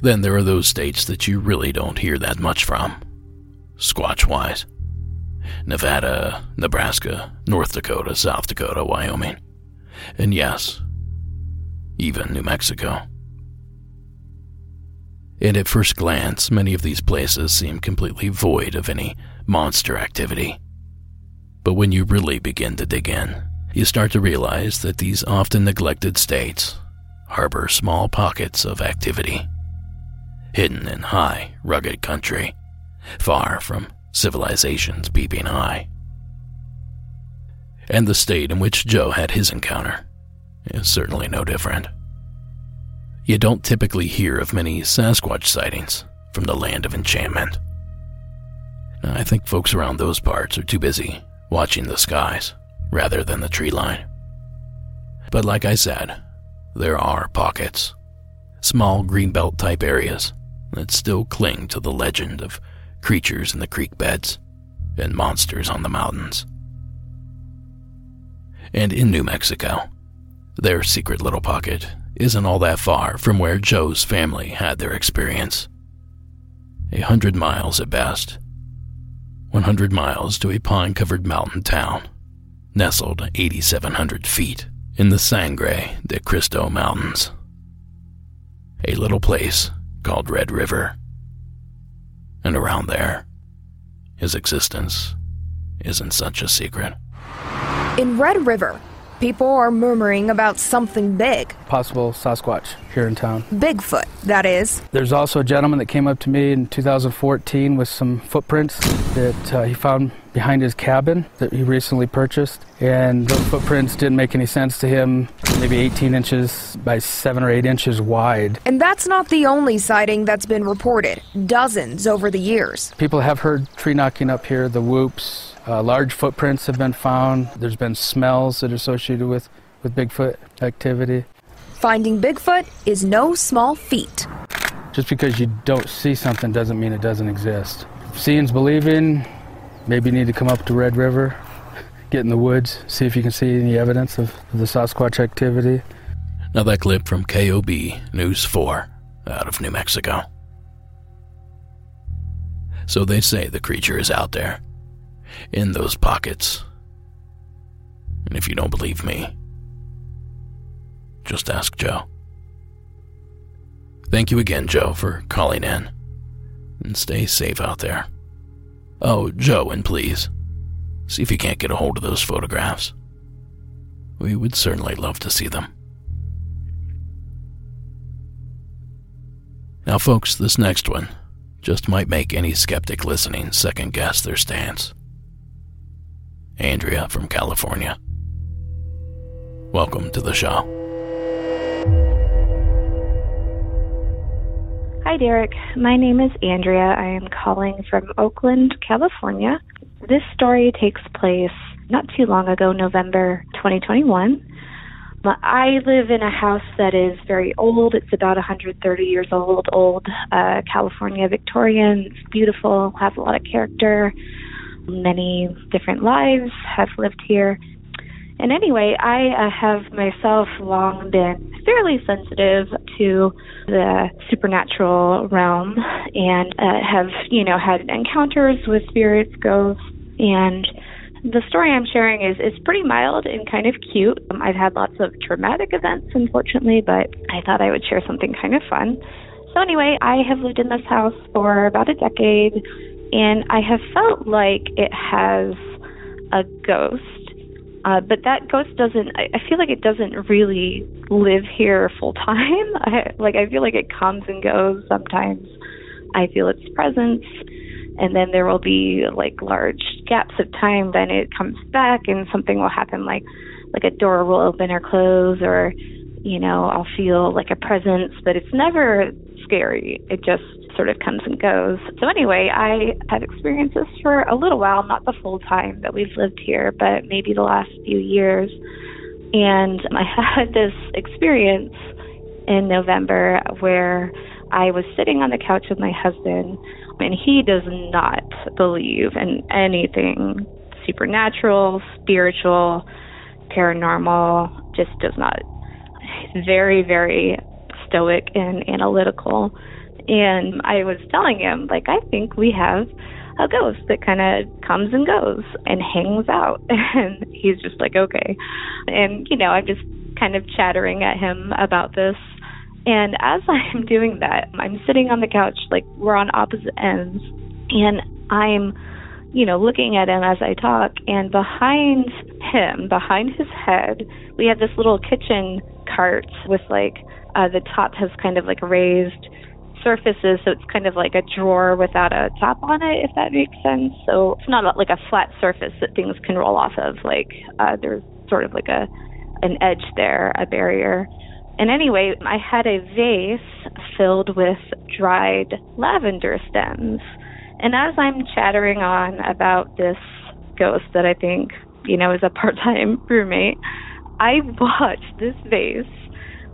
Speaker 1: Then there are those states that you really don't hear that much from, Squatch wise Nevada, Nebraska, North Dakota, South Dakota, Wyoming, and yes, even New Mexico. And at first glance, many of these places seem completely void of any monster activity. But when you really begin to dig in, you start to realize that these often neglected states harbor small pockets of activity, hidden in high, rugged country, far from civilization's peeping eye. And the state in which Joe had his encounter is certainly no different. You don't typically hear of many Sasquatch sightings from the land of enchantment. I think folks around those parts are too busy watching the skies rather than the tree line. But like I said, there are pockets, small greenbelt type areas that still cling to the legend of creatures in the creek beds and monsters on the mountains. And in New Mexico, their secret little pocket isn't all that far from where Joe's family had their experience. A hundred miles at best. 100 miles to a pine covered mountain town, nestled 8,700 feet in the Sangre de Cristo Mountains. A little place called Red River. And around there, his existence isn't such a secret.
Speaker 6: In Red River, people are murmuring about something big.
Speaker 7: Possible Sasquatch here in town.
Speaker 6: Bigfoot, that is.
Speaker 7: There's also a gentleman that came up to me in 2014 with some footprints that uh, he found behind his cabin that he recently purchased, and those footprints didn't make any sense to him. Maybe 18 inches by 7 or 8 inches wide.
Speaker 6: And that's not the only sighting that's been reported, dozens over the years.
Speaker 7: People have heard tree knocking up here, the whoops. Uh, large footprints have been found. There's been smells that are associated with, with Bigfoot activity.
Speaker 6: Finding Bigfoot is no small feat.
Speaker 7: Just because you don't see something doesn't mean it doesn't exist. Seeing's believing. Maybe you need to come up to Red River, get in the woods, see if you can see any evidence of the Sasquatch activity.
Speaker 1: Now, that clip from KOB News 4 out of New Mexico. So they say the creature is out there, in those pockets. And if you don't believe me, just ask Joe. Thank you again, Joe, for calling in. And stay safe out there. Oh, Joe, and please, see if you can't get a hold of those photographs. We would certainly love to see them. Now, folks, this next one just might make any skeptic listening second guess their stance. Andrea from California. Welcome to the show.
Speaker 8: Hi, Derek. My name is Andrea. I am calling from Oakland, California. This story takes place not too long ago, November 2021. I live in a house that is very old. It's about 130 years old, old uh, California Victorian. It's beautiful, has a lot of character. Many different lives have lived here. And anyway, I uh, have myself long been fairly sensitive to the supernatural realm and uh, have, you know, had encounters with spirits, ghosts, and the story I'm sharing is is pretty mild and kind of cute. Um, I've had lots of traumatic events, unfortunately, but I thought I would share something kind of fun. So anyway, I have lived in this house for about a decade, and I have felt like it has a ghost uh, but that ghost doesn't. I, I feel like it doesn't really live here full time. I, like I feel like it comes and goes. Sometimes I feel its presence, and then there will be like large gaps of time. Then it comes back, and something will happen, like like a door will open or close, or you know I'll feel like a presence, but it's never scary. It just sort of comes and goes. So anyway, I have experienced this for a little while, not the full time that we've lived here, but maybe the last few years. And I had this experience in November where I was sitting on the couch with my husband, and he does not believe in anything supernatural, spiritual, paranormal, just does not. Very, very stoic and analytical. And I was telling him, like, I think we have a ghost that kind of comes and goes and hangs out. And he's just like, okay. And, you know, I'm just kind of chattering at him about this. And as I'm doing that, I'm sitting on the couch, like, we're on opposite ends. And I'm, you know, looking at him as I talk. And behind him, behind his head, we have this little kitchen cart with, like, uh, the top has kind of like raised surfaces, so it's kind of like a drawer without a top on it, if that makes sense. So it's not like a flat surface that things can roll off of. Like uh, there's sort of like a an edge there, a barrier. And anyway, I had a vase filled with dried lavender stems. And as I'm chattering on about this ghost that I think, you know, is a part time roommate, I watched this vase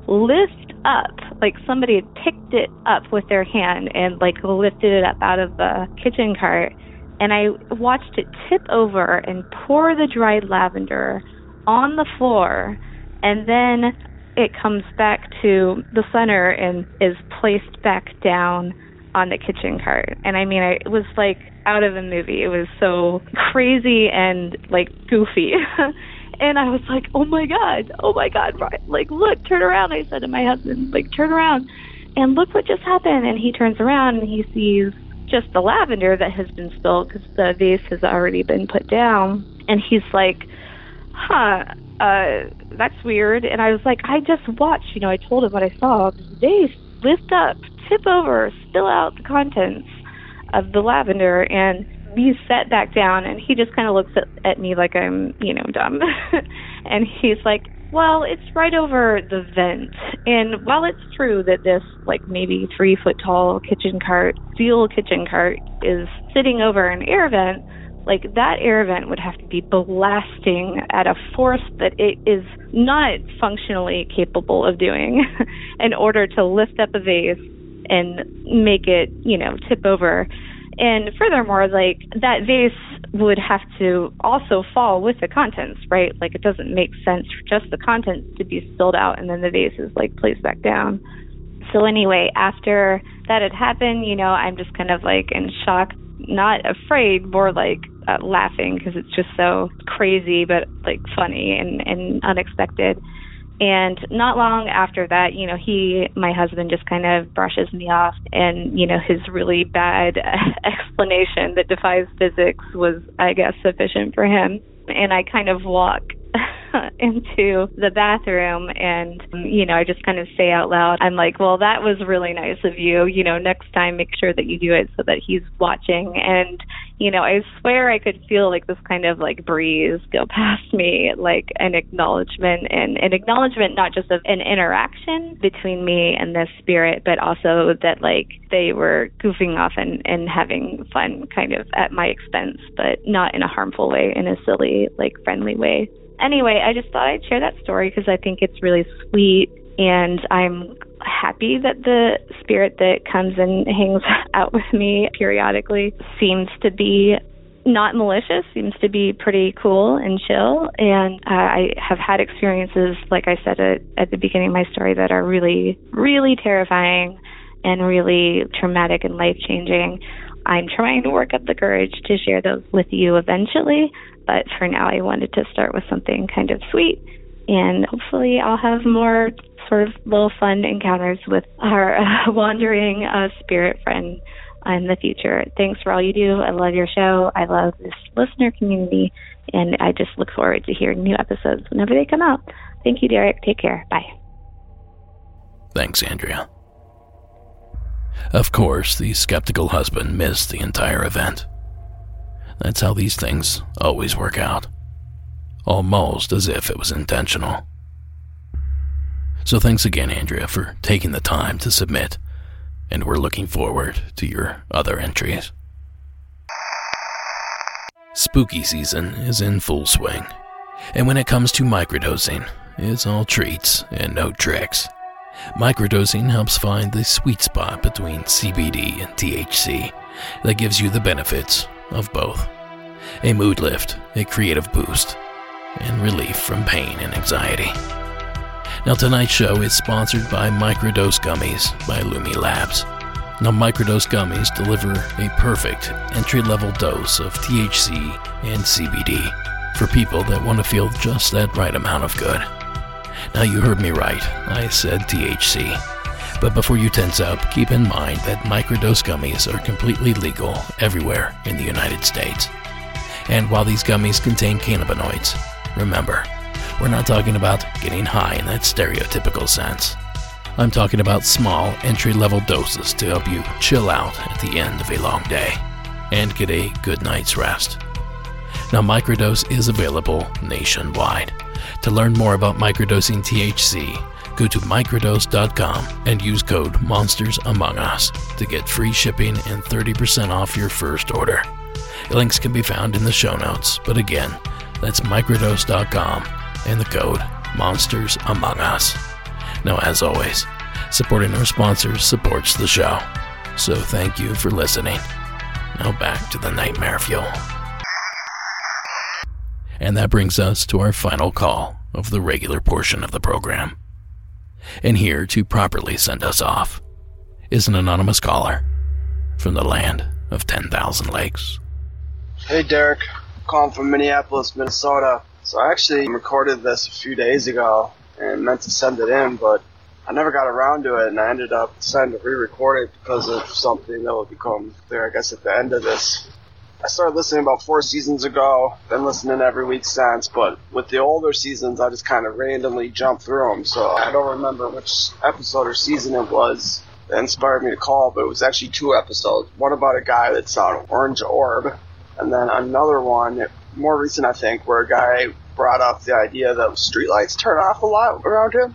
Speaker 8: lift up, like somebody had picked it up with their hand and like lifted it up out of the kitchen cart. And I watched it tip over and pour the dried lavender on the floor. And then it comes back to the center and is placed back down on the kitchen cart. And I mean, I, it was like out of a movie. It was so crazy and like goofy. And I was like, oh my God, oh my God, right. Like, look, turn around. I said to my husband, like, turn around and look what just happened. And he turns around and he sees just the lavender that has been spilled because the vase has already been put down. And he's like, huh, uh, that's weird. And I was like, I just watched, you know, I told him what I saw. Vase lift up, tip over, spill out the contents of the lavender. And be set back down and he just kind of looks at, at me like I'm, you know, dumb. and he's like, well, it's right over the vent. And while it's true that this, like, maybe three foot tall kitchen cart, steel kitchen cart, is sitting over an air vent, like, that air vent would have to be blasting at a force that it is not functionally capable of doing in order to lift up a vase and make it, you know, tip over. And furthermore, like that vase would have to also fall with the contents, right? Like it doesn't make sense for just the contents to be spilled out and then the vase is like placed back down. So anyway, after that had happened, you know, I'm just kind of like in shock, not afraid, more like uh, laughing because it's just so crazy, but like funny and and unexpected. And not long after that, you know, he, my husband, just kind of brushes me off, and you know, his really bad explanation that defies physics was, I guess, sufficient for him. And I kind of walk into the bathroom and you know I just kind of say out loud I'm like well that was really nice of you you know next time make sure that you do it so that he's watching and you know I swear I could feel like this kind of like breeze go past me like an acknowledgement and an acknowledgement not just of an interaction between me and this spirit but also that like they were goofing off and and having fun kind of at my expense but not in a harmful way in a silly like friendly way. Anyway, I just thought I'd share that story because I think it's really sweet, and I'm happy that the spirit that comes and hangs out with me periodically seems to be not malicious, seems to be pretty cool and chill. And uh, I have had experiences, like I said at, at the beginning of my story, that are really, really terrifying and really traumatic and life changing. I'm trying to work up the courage to share those with you eventually. But for now, I wanted to start with something kind of sweet. And hopefully, I'll have more sort of little fun encounters with our uh, wandering uh, spirit friend in the future. Thanks for all you do. I love your show. I love this listener community. And I just look forward to hearing new episodes whenever they come out. Thank you, Derek. Take care. Bye.
Speaker 1: Thanks, Andrea. Of course, the skeptical husband missed the entire event. That's how these things always work out. Almost as if it was intentional. So thanks again, Andrea, for taking the time to submit, and we're looking forward to your other entries. Spooky season is in full swing, and when it comes to microdosing, it's all treats and no tricks. Microdosing helps find the sweet spot between CBD and THC that gives you the benefits of both a mood lift, a creative boost, and relief from pain and anxiety. Now, tonight's show is sponsored by Microdose Gummies by Lumi Labs. Now, Microdose Gummies deliver a perfect entry level dose of THC and CBD for people that want to feel just that right amount of good. Now, you heard me right. I said THC. But before you tense up, keep in mind that microdose gummies are completely legal everywhere in the United States. And while these gummies contain cannabinoids, remember, we're not talking about getting high in that stereotypical sense. I'm talking about small, entry level doses to help you chill out at the end of a long day and get a good night's rest. Now, Microdose is available nationwide. To learn more about microdosing THC, go to microdose.com and use code Monsters Among Us to get free shipping and 30% off your first order. Links can be found in the show notes, but again, that's microdose.com and the code Monsters Among Us. Now, as always, supporting our sponsors supports the show. So thank you for listening. Now back to the nightmare fuel. And that brings us to our final call of the regular portion of the program. And here to properly send us off is an anonymous caller from the land of 10,000 lakes.
Speaker 9: Hey Derek, calling from Minneapolis, Minnesota. So I actually recorded this a few days ago and meant to send it in, but I never got around to it, and I ended up deciding to re-record it because of something that will become clear, I guess, at the end of this. I started listening about four seasons ago, been listening every week since, but with the older seasons, I just kind of randomly jumped through them, so I don't remember which episode or season it was that inspired me to call, but it was actually two episodes. One about a guy that saw an orange orb, And then another one, more recent, I think, where a guy brought up the idea that streetlights turn off a lot around him.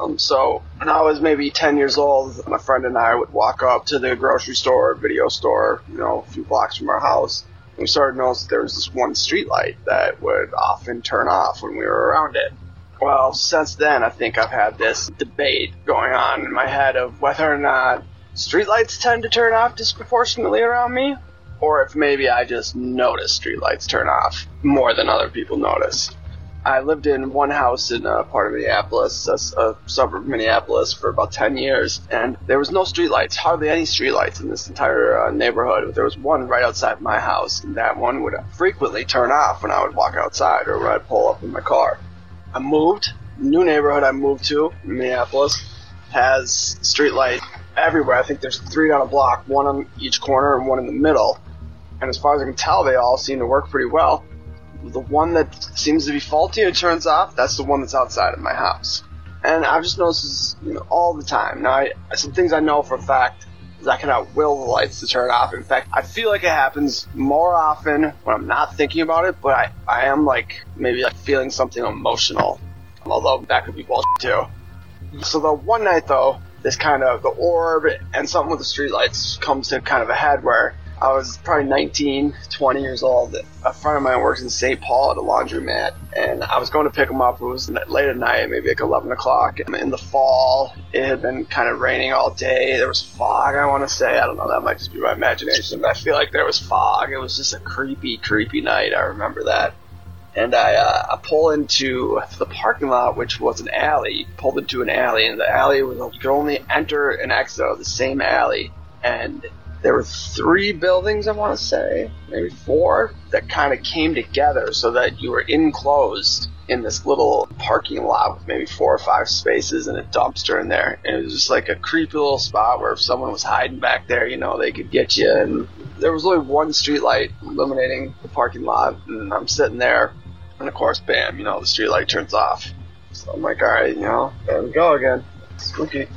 Speaker 9: Um, so when I was maybe 10 years old, my friend and I would walk up to the grocery store, video store, you know, a few blocks from our house. And we started to notice there was this one streetlight that would often turn off when we were around it. Well, since then, I think I've had this debate going on in my head of whether or not streetlights tend to turn off disproportionately around me, or if maybe I just notice streetlights turn off more than other people notice. I lived in one house in a part of Minneapolis, a, a suburb of Minneapolis, for about 10 years, and there was no streetlights, hardly any streetlights in this entire uh, neighborhood. There was one right outside my house, and that one would frequently turn off when I would walk outside or when I'd pull up in my car. I moved, new neighborhood I moved to, Minneapolis, has streetlight everywhere. I think there's three down a block, one on each corner and one in the middle. And as far as I can tell, they all seem to work pretty well. The one that seems to be faulty and turns off, that's the one that's outside of my house. And I've just noticed this you know, all the time. Now, I, some things I know for a fact is I cannot will the lights to turn off. In fact, I feel like it happens more often when I'm not thinking about it, but I, I am like maybe like feeling something emotional. Although that could be bullshit too. So the one night though, this kind of the orb and something with the streetlights comes to kind of a head where I was probably 19, 20 years old. A friend of mine works in St. Paul at a laundromat, and I was going to pick him up. It was late at night, maybe like 11 o'clock. In the fall, it had been kind of raining all day. There was fog, I want to say. I don't know, that might just be my imagination, but I feel like there was fog. It was just a creepy, creepy night. I remember that and I, uh, I pull into the parking lot, which was an alley. Pulled into an alley, and the alley was you could only enter and exit out of the same alley, and there were three buildings, I want to say, maybe four, that kind of came together so that you were enclosed in this little parking lot with maybe four or five spaces and a dumpster in there. And it was just like a creepy little spot where if someone was hiding back there, you know, they could get you. And there was only one street light illuminating the parking lot, and I'm sitting there and of course, bam, you know, the street light turns off. So I'm like, alright, you know, there we go again. Spooky.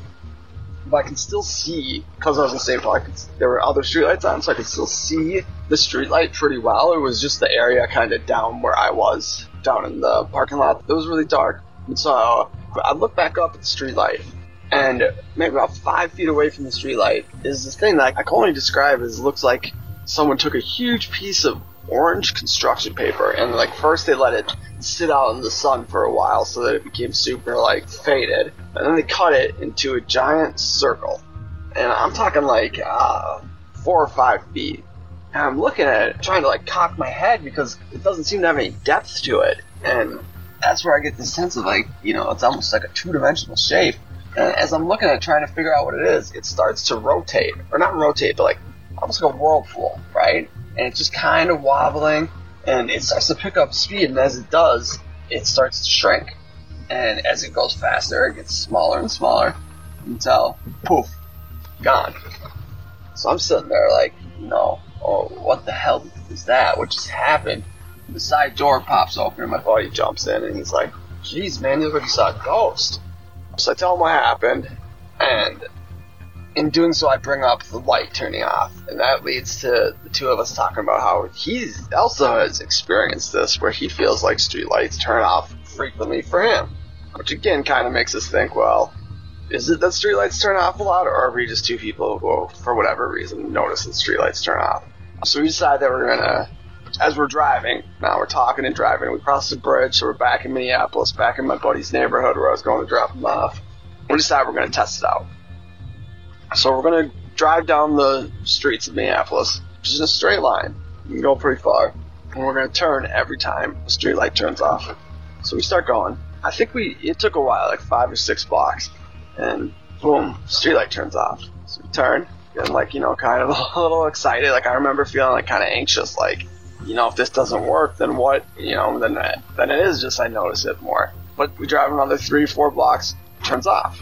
Speaker 9: But I can still see, because I was in St. Paul, could, there were other streetlights on, so I could still see the streetlight pretty well. It was just the area kind of down where I was, down in the parking lot. It was really dark. And so I look back up at the streetlight, and maybe about five feet away from the streetlight is this thing that I can only describe as looks like someone took a huge piece of orange construction paper and like first they let it sit out in the sun for a while so that it became super like faded and then they cut it into a giant circle. And i'm talking like uh, four or five feet. And i'm looking at it trying to like cock my head because it doesn't seem to have any depth to it. And that's where i get the sense of like you know it's almost like a two-dimensional shape. And as i'm looking at it trying to figure out what it is it starts to rotate. Or not rotate but like almost like a whirlpool right and it's just kind of wobbling, and it starts to pick up speed, and as it does, it starts to shrink. And as it goes faster, it gets smaller and smaller until poof, gone. So I'm sitting there like, no, oh, what the hell is that? What just happened? The side door pops open, and my buddy jumps in, and he's like, "Jeez, man, you look like you saw a ghost." So I tell him what happened, and in doing so, I bring up the light turning off, and that leads to the two of us talking about how he also has experienced this, where he feels like street lights turn off frequently for him, which again kind of makes us think, well, is it that street lights turn off a lot, or are we just two people who, for whatever reason, notice that street lights turn off? So we decide that we're gonna, as we're driving, now we're talking and driving, we cross the bridge, so we're back in Minneapolis, back in my buddy's neighborhood where I was going to drop him off. We decide we're gonna test it out. So we're gonna drive down the streets of Minneapolis, just in a straight line. We can go pretty far. And we're gonna turn every time a street light turns off. So we start going. I think we it took a while, like five or six blocks, and boom, street light turns off. So we turn, getting like, you know, kind of a little excited. Like I remember feeling like kinda anxious, like, you know, if this doesn't work, then what you know, then then it is just I notice it more. But we drive another three, four blocks, turns off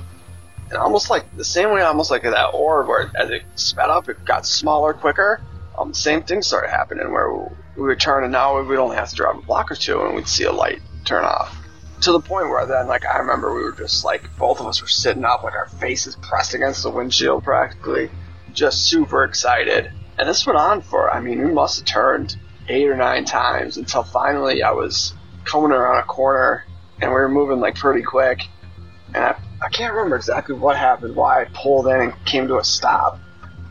Speaker 9: and almost like the same way, almost like that orb, where as it sped up, it got smaller quicker. Um, same thing started happening where we would turn, and now we'd only have to drive a block or two, and we'd see a light turn off. To the point where then, like, I remember we were just like, both of us were sitting up, like our faces pressed against the windshield practically, just super excited. And this went on for, I mean, we must have turned eight or nine times until finally I was coming around a corner and we were moving like pretty quick. And I, I can't remember exactly what happened, why I pulled in and came to a stop.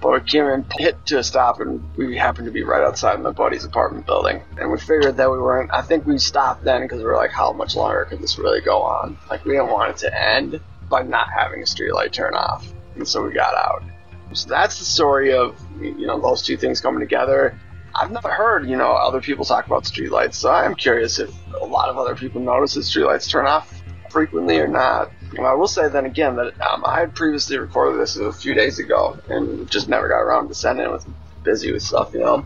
Speaker 9: But we came in, hit to a stop, and we happened to be right outside my buddy's apartment building. And we figured that we weren't, I think we stopped then because we were like, how much longer could this really go on? Like, we didn't want it to end by not having a street light turn off. And so we got out. So that's the story of, you know, those two things coming together. I've never heard, you know, other people talk about streetlights, so I'm curious if a lot of other people notice that streetlights turn off frequently or not. I will say then again that um, I had previously recorded this a few days ago and just never got around to sending it. Was busy with stuff, you know.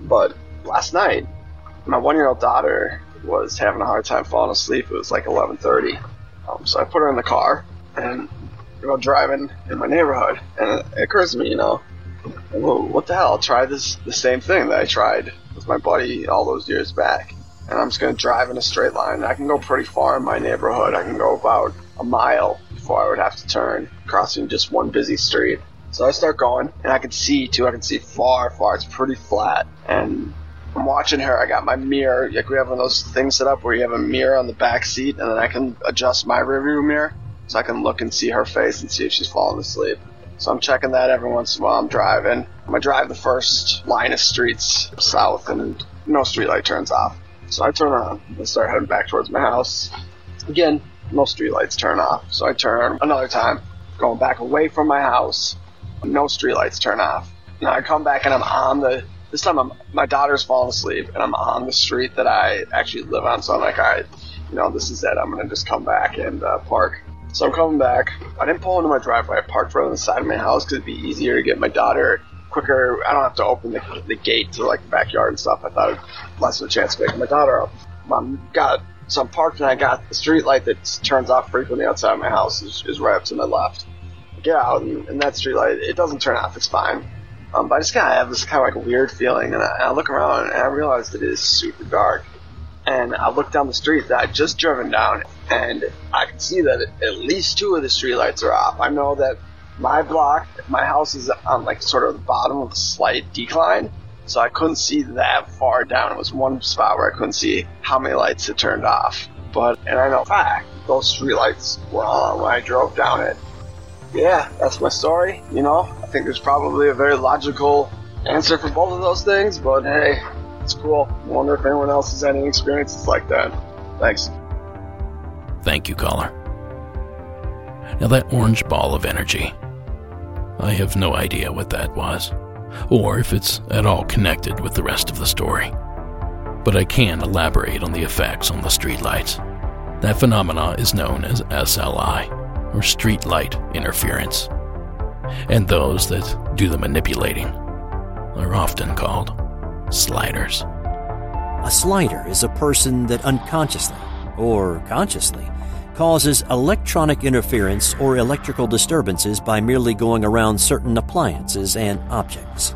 Speaker 9: But last night, my one-year-old daughter was having a hard time falling asleep. It was like 11:30, um, so I put her in the car and we were driving in my neighborhood, and it occurs to me, you know, well, what the hell? I'll try this the same thing that I tried with my buddy all those years back. And I'm just gonna drive in a straight line. I can go pretty far in my neighborhood. I can go about a mile before I would have to turn, crossing just one busy street. So I start going, and I can see too. I can see far, far. It's pretty flat, and I'm watching her. I got my mirror. Like we have one of those things set up where you have a mirror on the back seat, and then I can adjust my rearview mirror so I can look and see her face and see if she's falling asleep. So I'm checking that every once in a while I'm driving. I'm gonna drive the first line of streets south, and no streetlight turns off. So I turn around and start heading back towards my house. Again, no streetlights turn off. So I turn another time, going back away from my house. No streetlights turn off. Now I come back and I'm on the. This time I'm, my daughter's falling asleep and I'm on the street that I actually live on. So I'm like, all right, you know, this is it. I'm gonna just come back and uh, park. So I'm coming back. I didn't pull into my driveway. I parked right on the side of my house because it'd be easier to get my daughter quicker. I don't have to open the, the gate to like the backyard and stuff. I thought less of a chance of waking my daughter up. Mom got so I'm parked and I got the street light that turns off frequently outside my house is, is right up to my left. I get out and, and that street light it doesn't turn off. It's fine. Um, but I just kind of have this kind of like weird feeling, and I, I look around and I realize that it is super dark. And I look down the street that I just driven down, and I can see that at least two of the streetlights are off. I know that my block, my house is on like sort of the bottom of a slight decline, so I couldn't see that far down. It was one spot where I couldn't see how many lights had turned off. But, and I know fact, those street lights were on when I drove down it. Yeah, that's my story. You know, I think there's probably a very logical answer for both of those things, but hey, it's cool. I wonder if anyone else has any experiences like that. Thanks.
Speaker 1: Thank you, caller. Now, that orange ball of energy, I have no idea what that was, or if it's at all connected with the rest of the story. But I can elaborate on the effects on the streetlights. That phenomena is known as SLI, or streetlight interference. And those that do the manipulating are often called sliders.
Speaker 10: A slider is a person that unconsciously or consciously causes electronic interference or electrical disturbances by merely going around certain appliances and objects.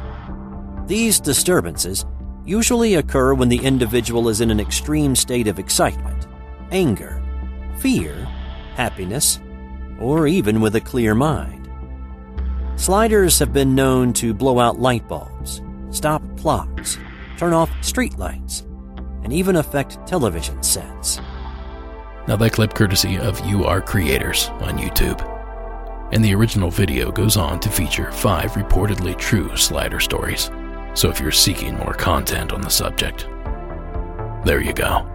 Speaker 10: These disturbances usually occur when the individual is in an extreme state of excitement, anger, fear, happiness, or even with a clear mind. Sliders have been known to blow out light bulbs, stop clocks, turn off street lights, and even affect television sets.
Speaker 1: Now, that clip courtesy of You Are Creators on YouTube. And the original video goes on to feature five reportedly true slider stories. So if you're seeking more content on the subject, there you go.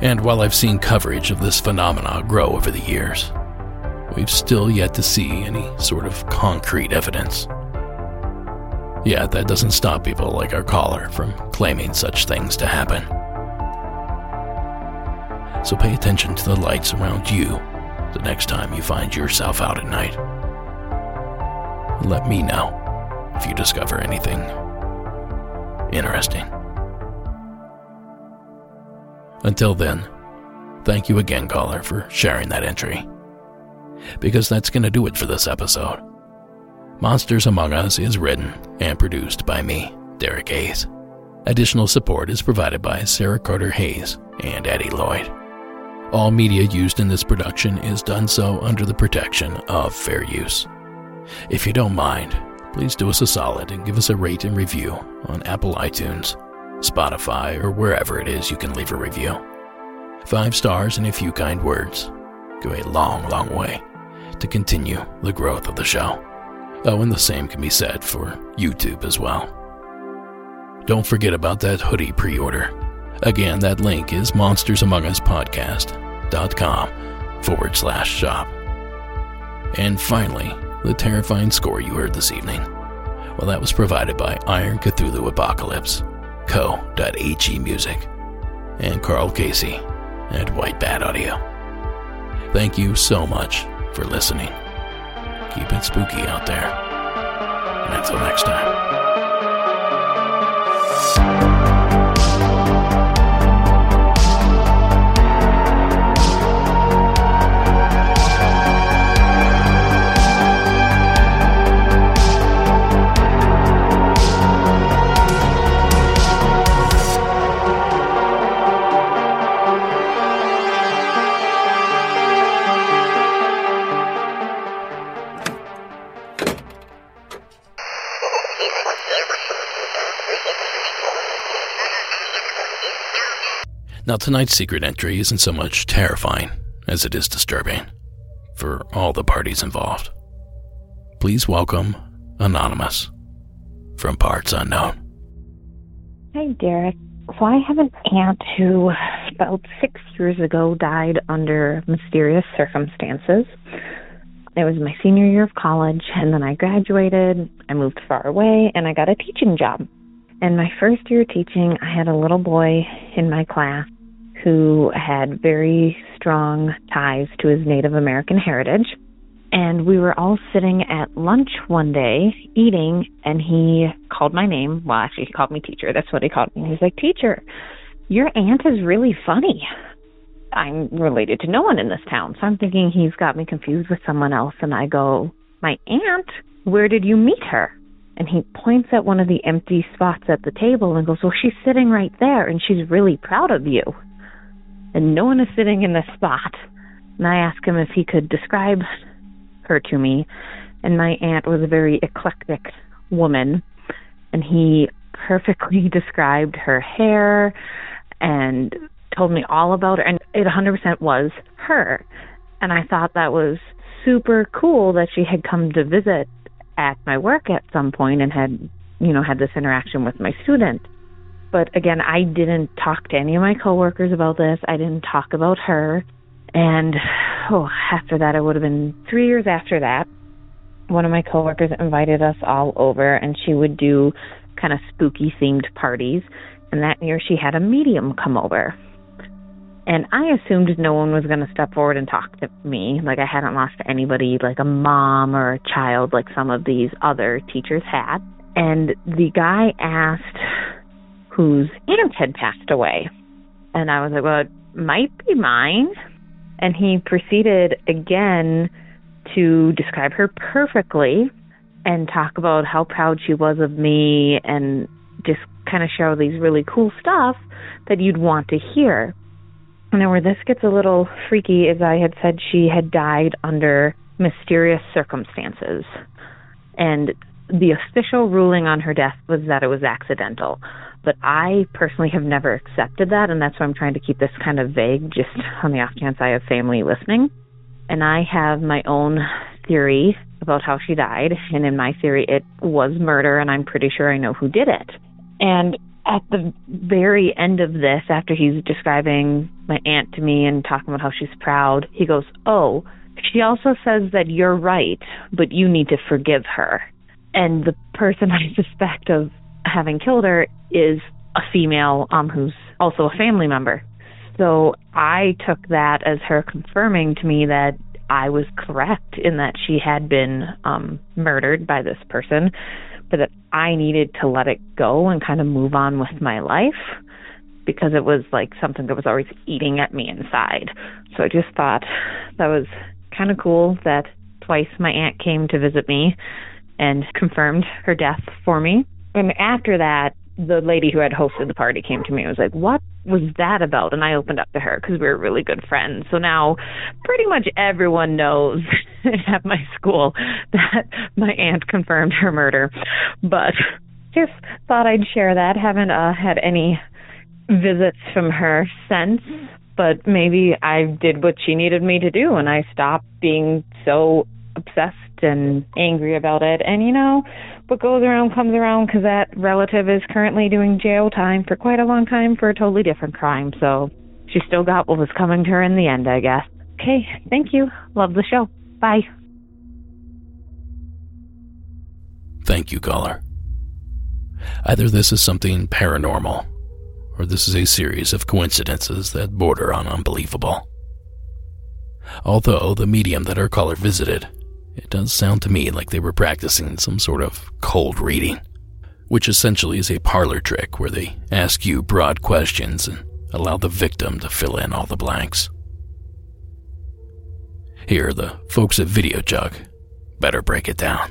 Speaker 1: And while I've seen coverage of this phenomena grow over the years, we've still yet to see any sort of concrete evidence. Yet that doesn't stop people like our caller from claiming such things to happen. So pay attention to the lights around you the next time you find yourself out at night. Let me know if you discover anything interesting. Until then, thank you again, caller, for sharing that entry. Because that's going to do it for this episode. Monsters Among Us is written and produced by me, Derek Hayes. Additional support is provided by Sarah Carter Hayes and Eddie Lloyd. All media used in this production is done so under the protection of fair use. If you don't mind, please do us a solid and give us a rate and review on Apple iTunes, Spotify, or wherever it is you can leave a review. Five stars and a few kind words go a long, long way to continue the growth of the show. Oh, and the same can be said for YouTube as well. Don't forget about that hoodie pre order. Again, that link is monstersamonguspodcast.com forward slash shop. And finally, the terrifying score you heard this evening. Well, that was provided by Iron Cthulhu Apocalypse, co.he music, and Carl Casey at White Bat Audio. Thank you so much for listening. Keep it spooky out there. And until next time. Tonight's secret entry isn't so much terrifying as it is disturbing for all the parties involved. Please welcome Anonymous from Parts Unknown.
Speaker 11: Hi, Derek. I have an aunt who about six years ago died under mysterious circumstances. It was my senior year of college, and then I graduated. I moved far away, and I got a teaching job. And my first year teaching, I had a little boy in my class who had very strong ties to his Native American heritage. And we were all sitting at lunch one day eating, and he called my name. Well, actually, he called me teacher. That's what he called me. He's like, Teacher, your aunt is really funny. I'm related to no one in this town. So I'm thinking he's got me confused with someone else. And I go, My aunt? Where did you meet her? And he points at one of the empty spots at the table and goes, Well, she's sitting right there, and she's really proud of you and no one is sitting in this spot. And I asked him if he could describe her to me. And my aunt was a very eclectic woman, and he perfectly described her hair and told me all about her. And it 100% was her. And I thought that was super cool that she had come to visit at my work at some point and had, you know, had this interaction with my student. But again, I didn't talk to any of my coworkers about this. I didn't talk about her. And oh, after that, it would have been three years after that. One of my coworkers invited us all over, and she would do kind of spooky themed parties. And that year, she had a medium come over. And I assumed no one was going to step forward and talk to me. Like I hadn't lost anybody, like a mom or a child, like some of these other teachers had. And the guy asked whose aunt had passed away. And I was like, well, it might be mine. And he proceeded again to describe her perfectly and talk about how proud she was of me and just kind of share all these really cool stuff that you'd want to hear. Now, where this gets a little freaky is I had said she had died under mysterious circumstances. And the official ruling on her death was that it was accidental. But I personally have never accepted that, and that's why I'm trying to keep this kind of vague, just on the off chance I have family listening. And I have my own theory about how she died, and in my theory, it was murder, and I'm pretty sure I know who did it. And at the very end of this, after he's describing my aunt to me and talking about how she's proud, he goes, Oh, she also says that you're right, but you need to forgive her. And the person I suspect of having killed her is a female um, who's also a family member. So I took that as her confirming to me that I was correct in that she had been um, murdered by this person, but that I needed to let it go and kind of move on with my life because it was like something that was always eating at me inside. So I just thought that was kind of cool that twice my aunt came to visit me and confirmed her death for me. And after that, the lady who had hosted the party came to me and was like, What was that about? And I opened up to her because we were really good friends. So now pretty much everyone knows at my school that my aunt confirmed her murder. But just thought I'd share that. Haven't uh, had any visits from her since, but maybe I did what she needed me to do and I stopped being so obsessed and angry about it. And you know, what goes around comes around because that relative is currently doing jail time for quite a long time for a totally different crime. So she still got what was coming to her in the end, I guess. Okay, thank you. Love the show. Bye.
Speaker 1: Thank you, caller. Either this is something paranormal, or this is a series of coincidences that border on unbelievable. Although the medium that our caller visited, it does sound to me like they were practicing some sort of cold reading, which essentially is a parlor trick where they ask you broad questions and allow the victim to fill in all the blanks. Here, the folks at Video Jug better break it down.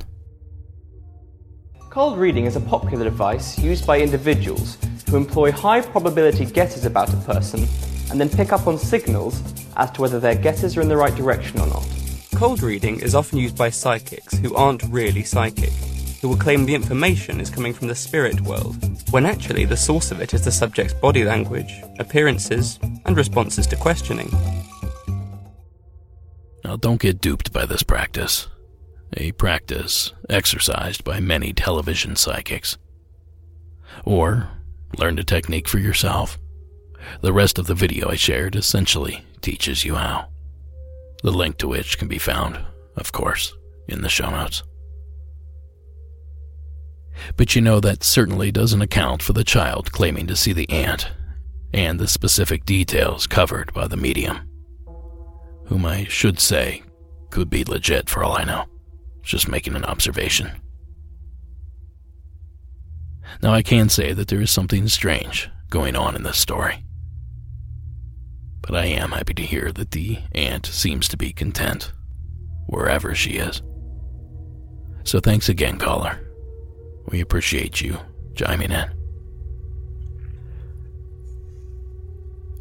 Speaker 12: Cold reading is a popular device used by individuals who employ high probability guesses about a person and then pick up on signals as to whether their guesses are in the right direction or not. Cold reading is often used by psychics who aren't really psychic, who will claim the information is coming from the spirit world, when actually the source of it is the subject's body language, appearances, and responses to questioning.
Speaker 1: Now, don't get duped by this practice. A practice exercised by many television psychics. Or learn the technique for yourself. The rest of the video I shared essentially teaches you how. The link to which can be found, of course, in the show notes. But you know, that certainly doesn't account for the child claiming to see the aunt and the specific details covered by the medium whom I should say could be legit for all I know. Just making an observation. Now, I can say that there is something strange going on in this story. But I am happy to hear that the aunt seems to be content, wherever she is. So thanks again, caller. We appreciate you chiming in.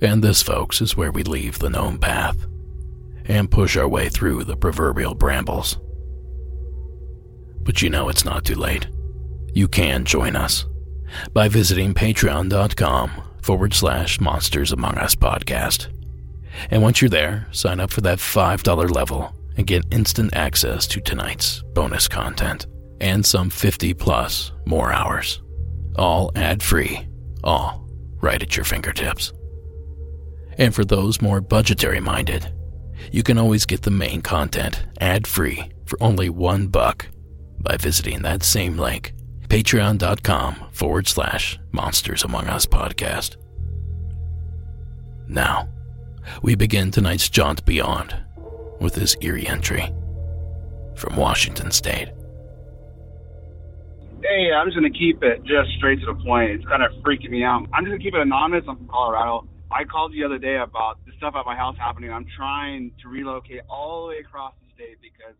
Speaker 1: And this, folks, is where we leave the known path and push our way through the proverbial brambles. But you know it's not too late. You can join us by visiting patreon.com forward slash monsters among us podcast. And once you're there, sign up for that $5 level and get instant access to tonight's bonus content and some 50 plus more hours. All ad free, all right at your fingertips. And for those more budgetary minded, you can always get the main content ad-free for only one buck by visiting that same link, patreon.com forward slash monsters among us podcast. Now, we begin tonight's jaunt beyond with this eerie entry from Washington State.
Speaker 13: Hey, I'm just going to keep it just straight to the point. It's kind of freaking me out. I'm just going to keep it anonymous. I'm from Colorado. I called the other day about the stuff at my house happening. I'm trying to relocate all the way across the state because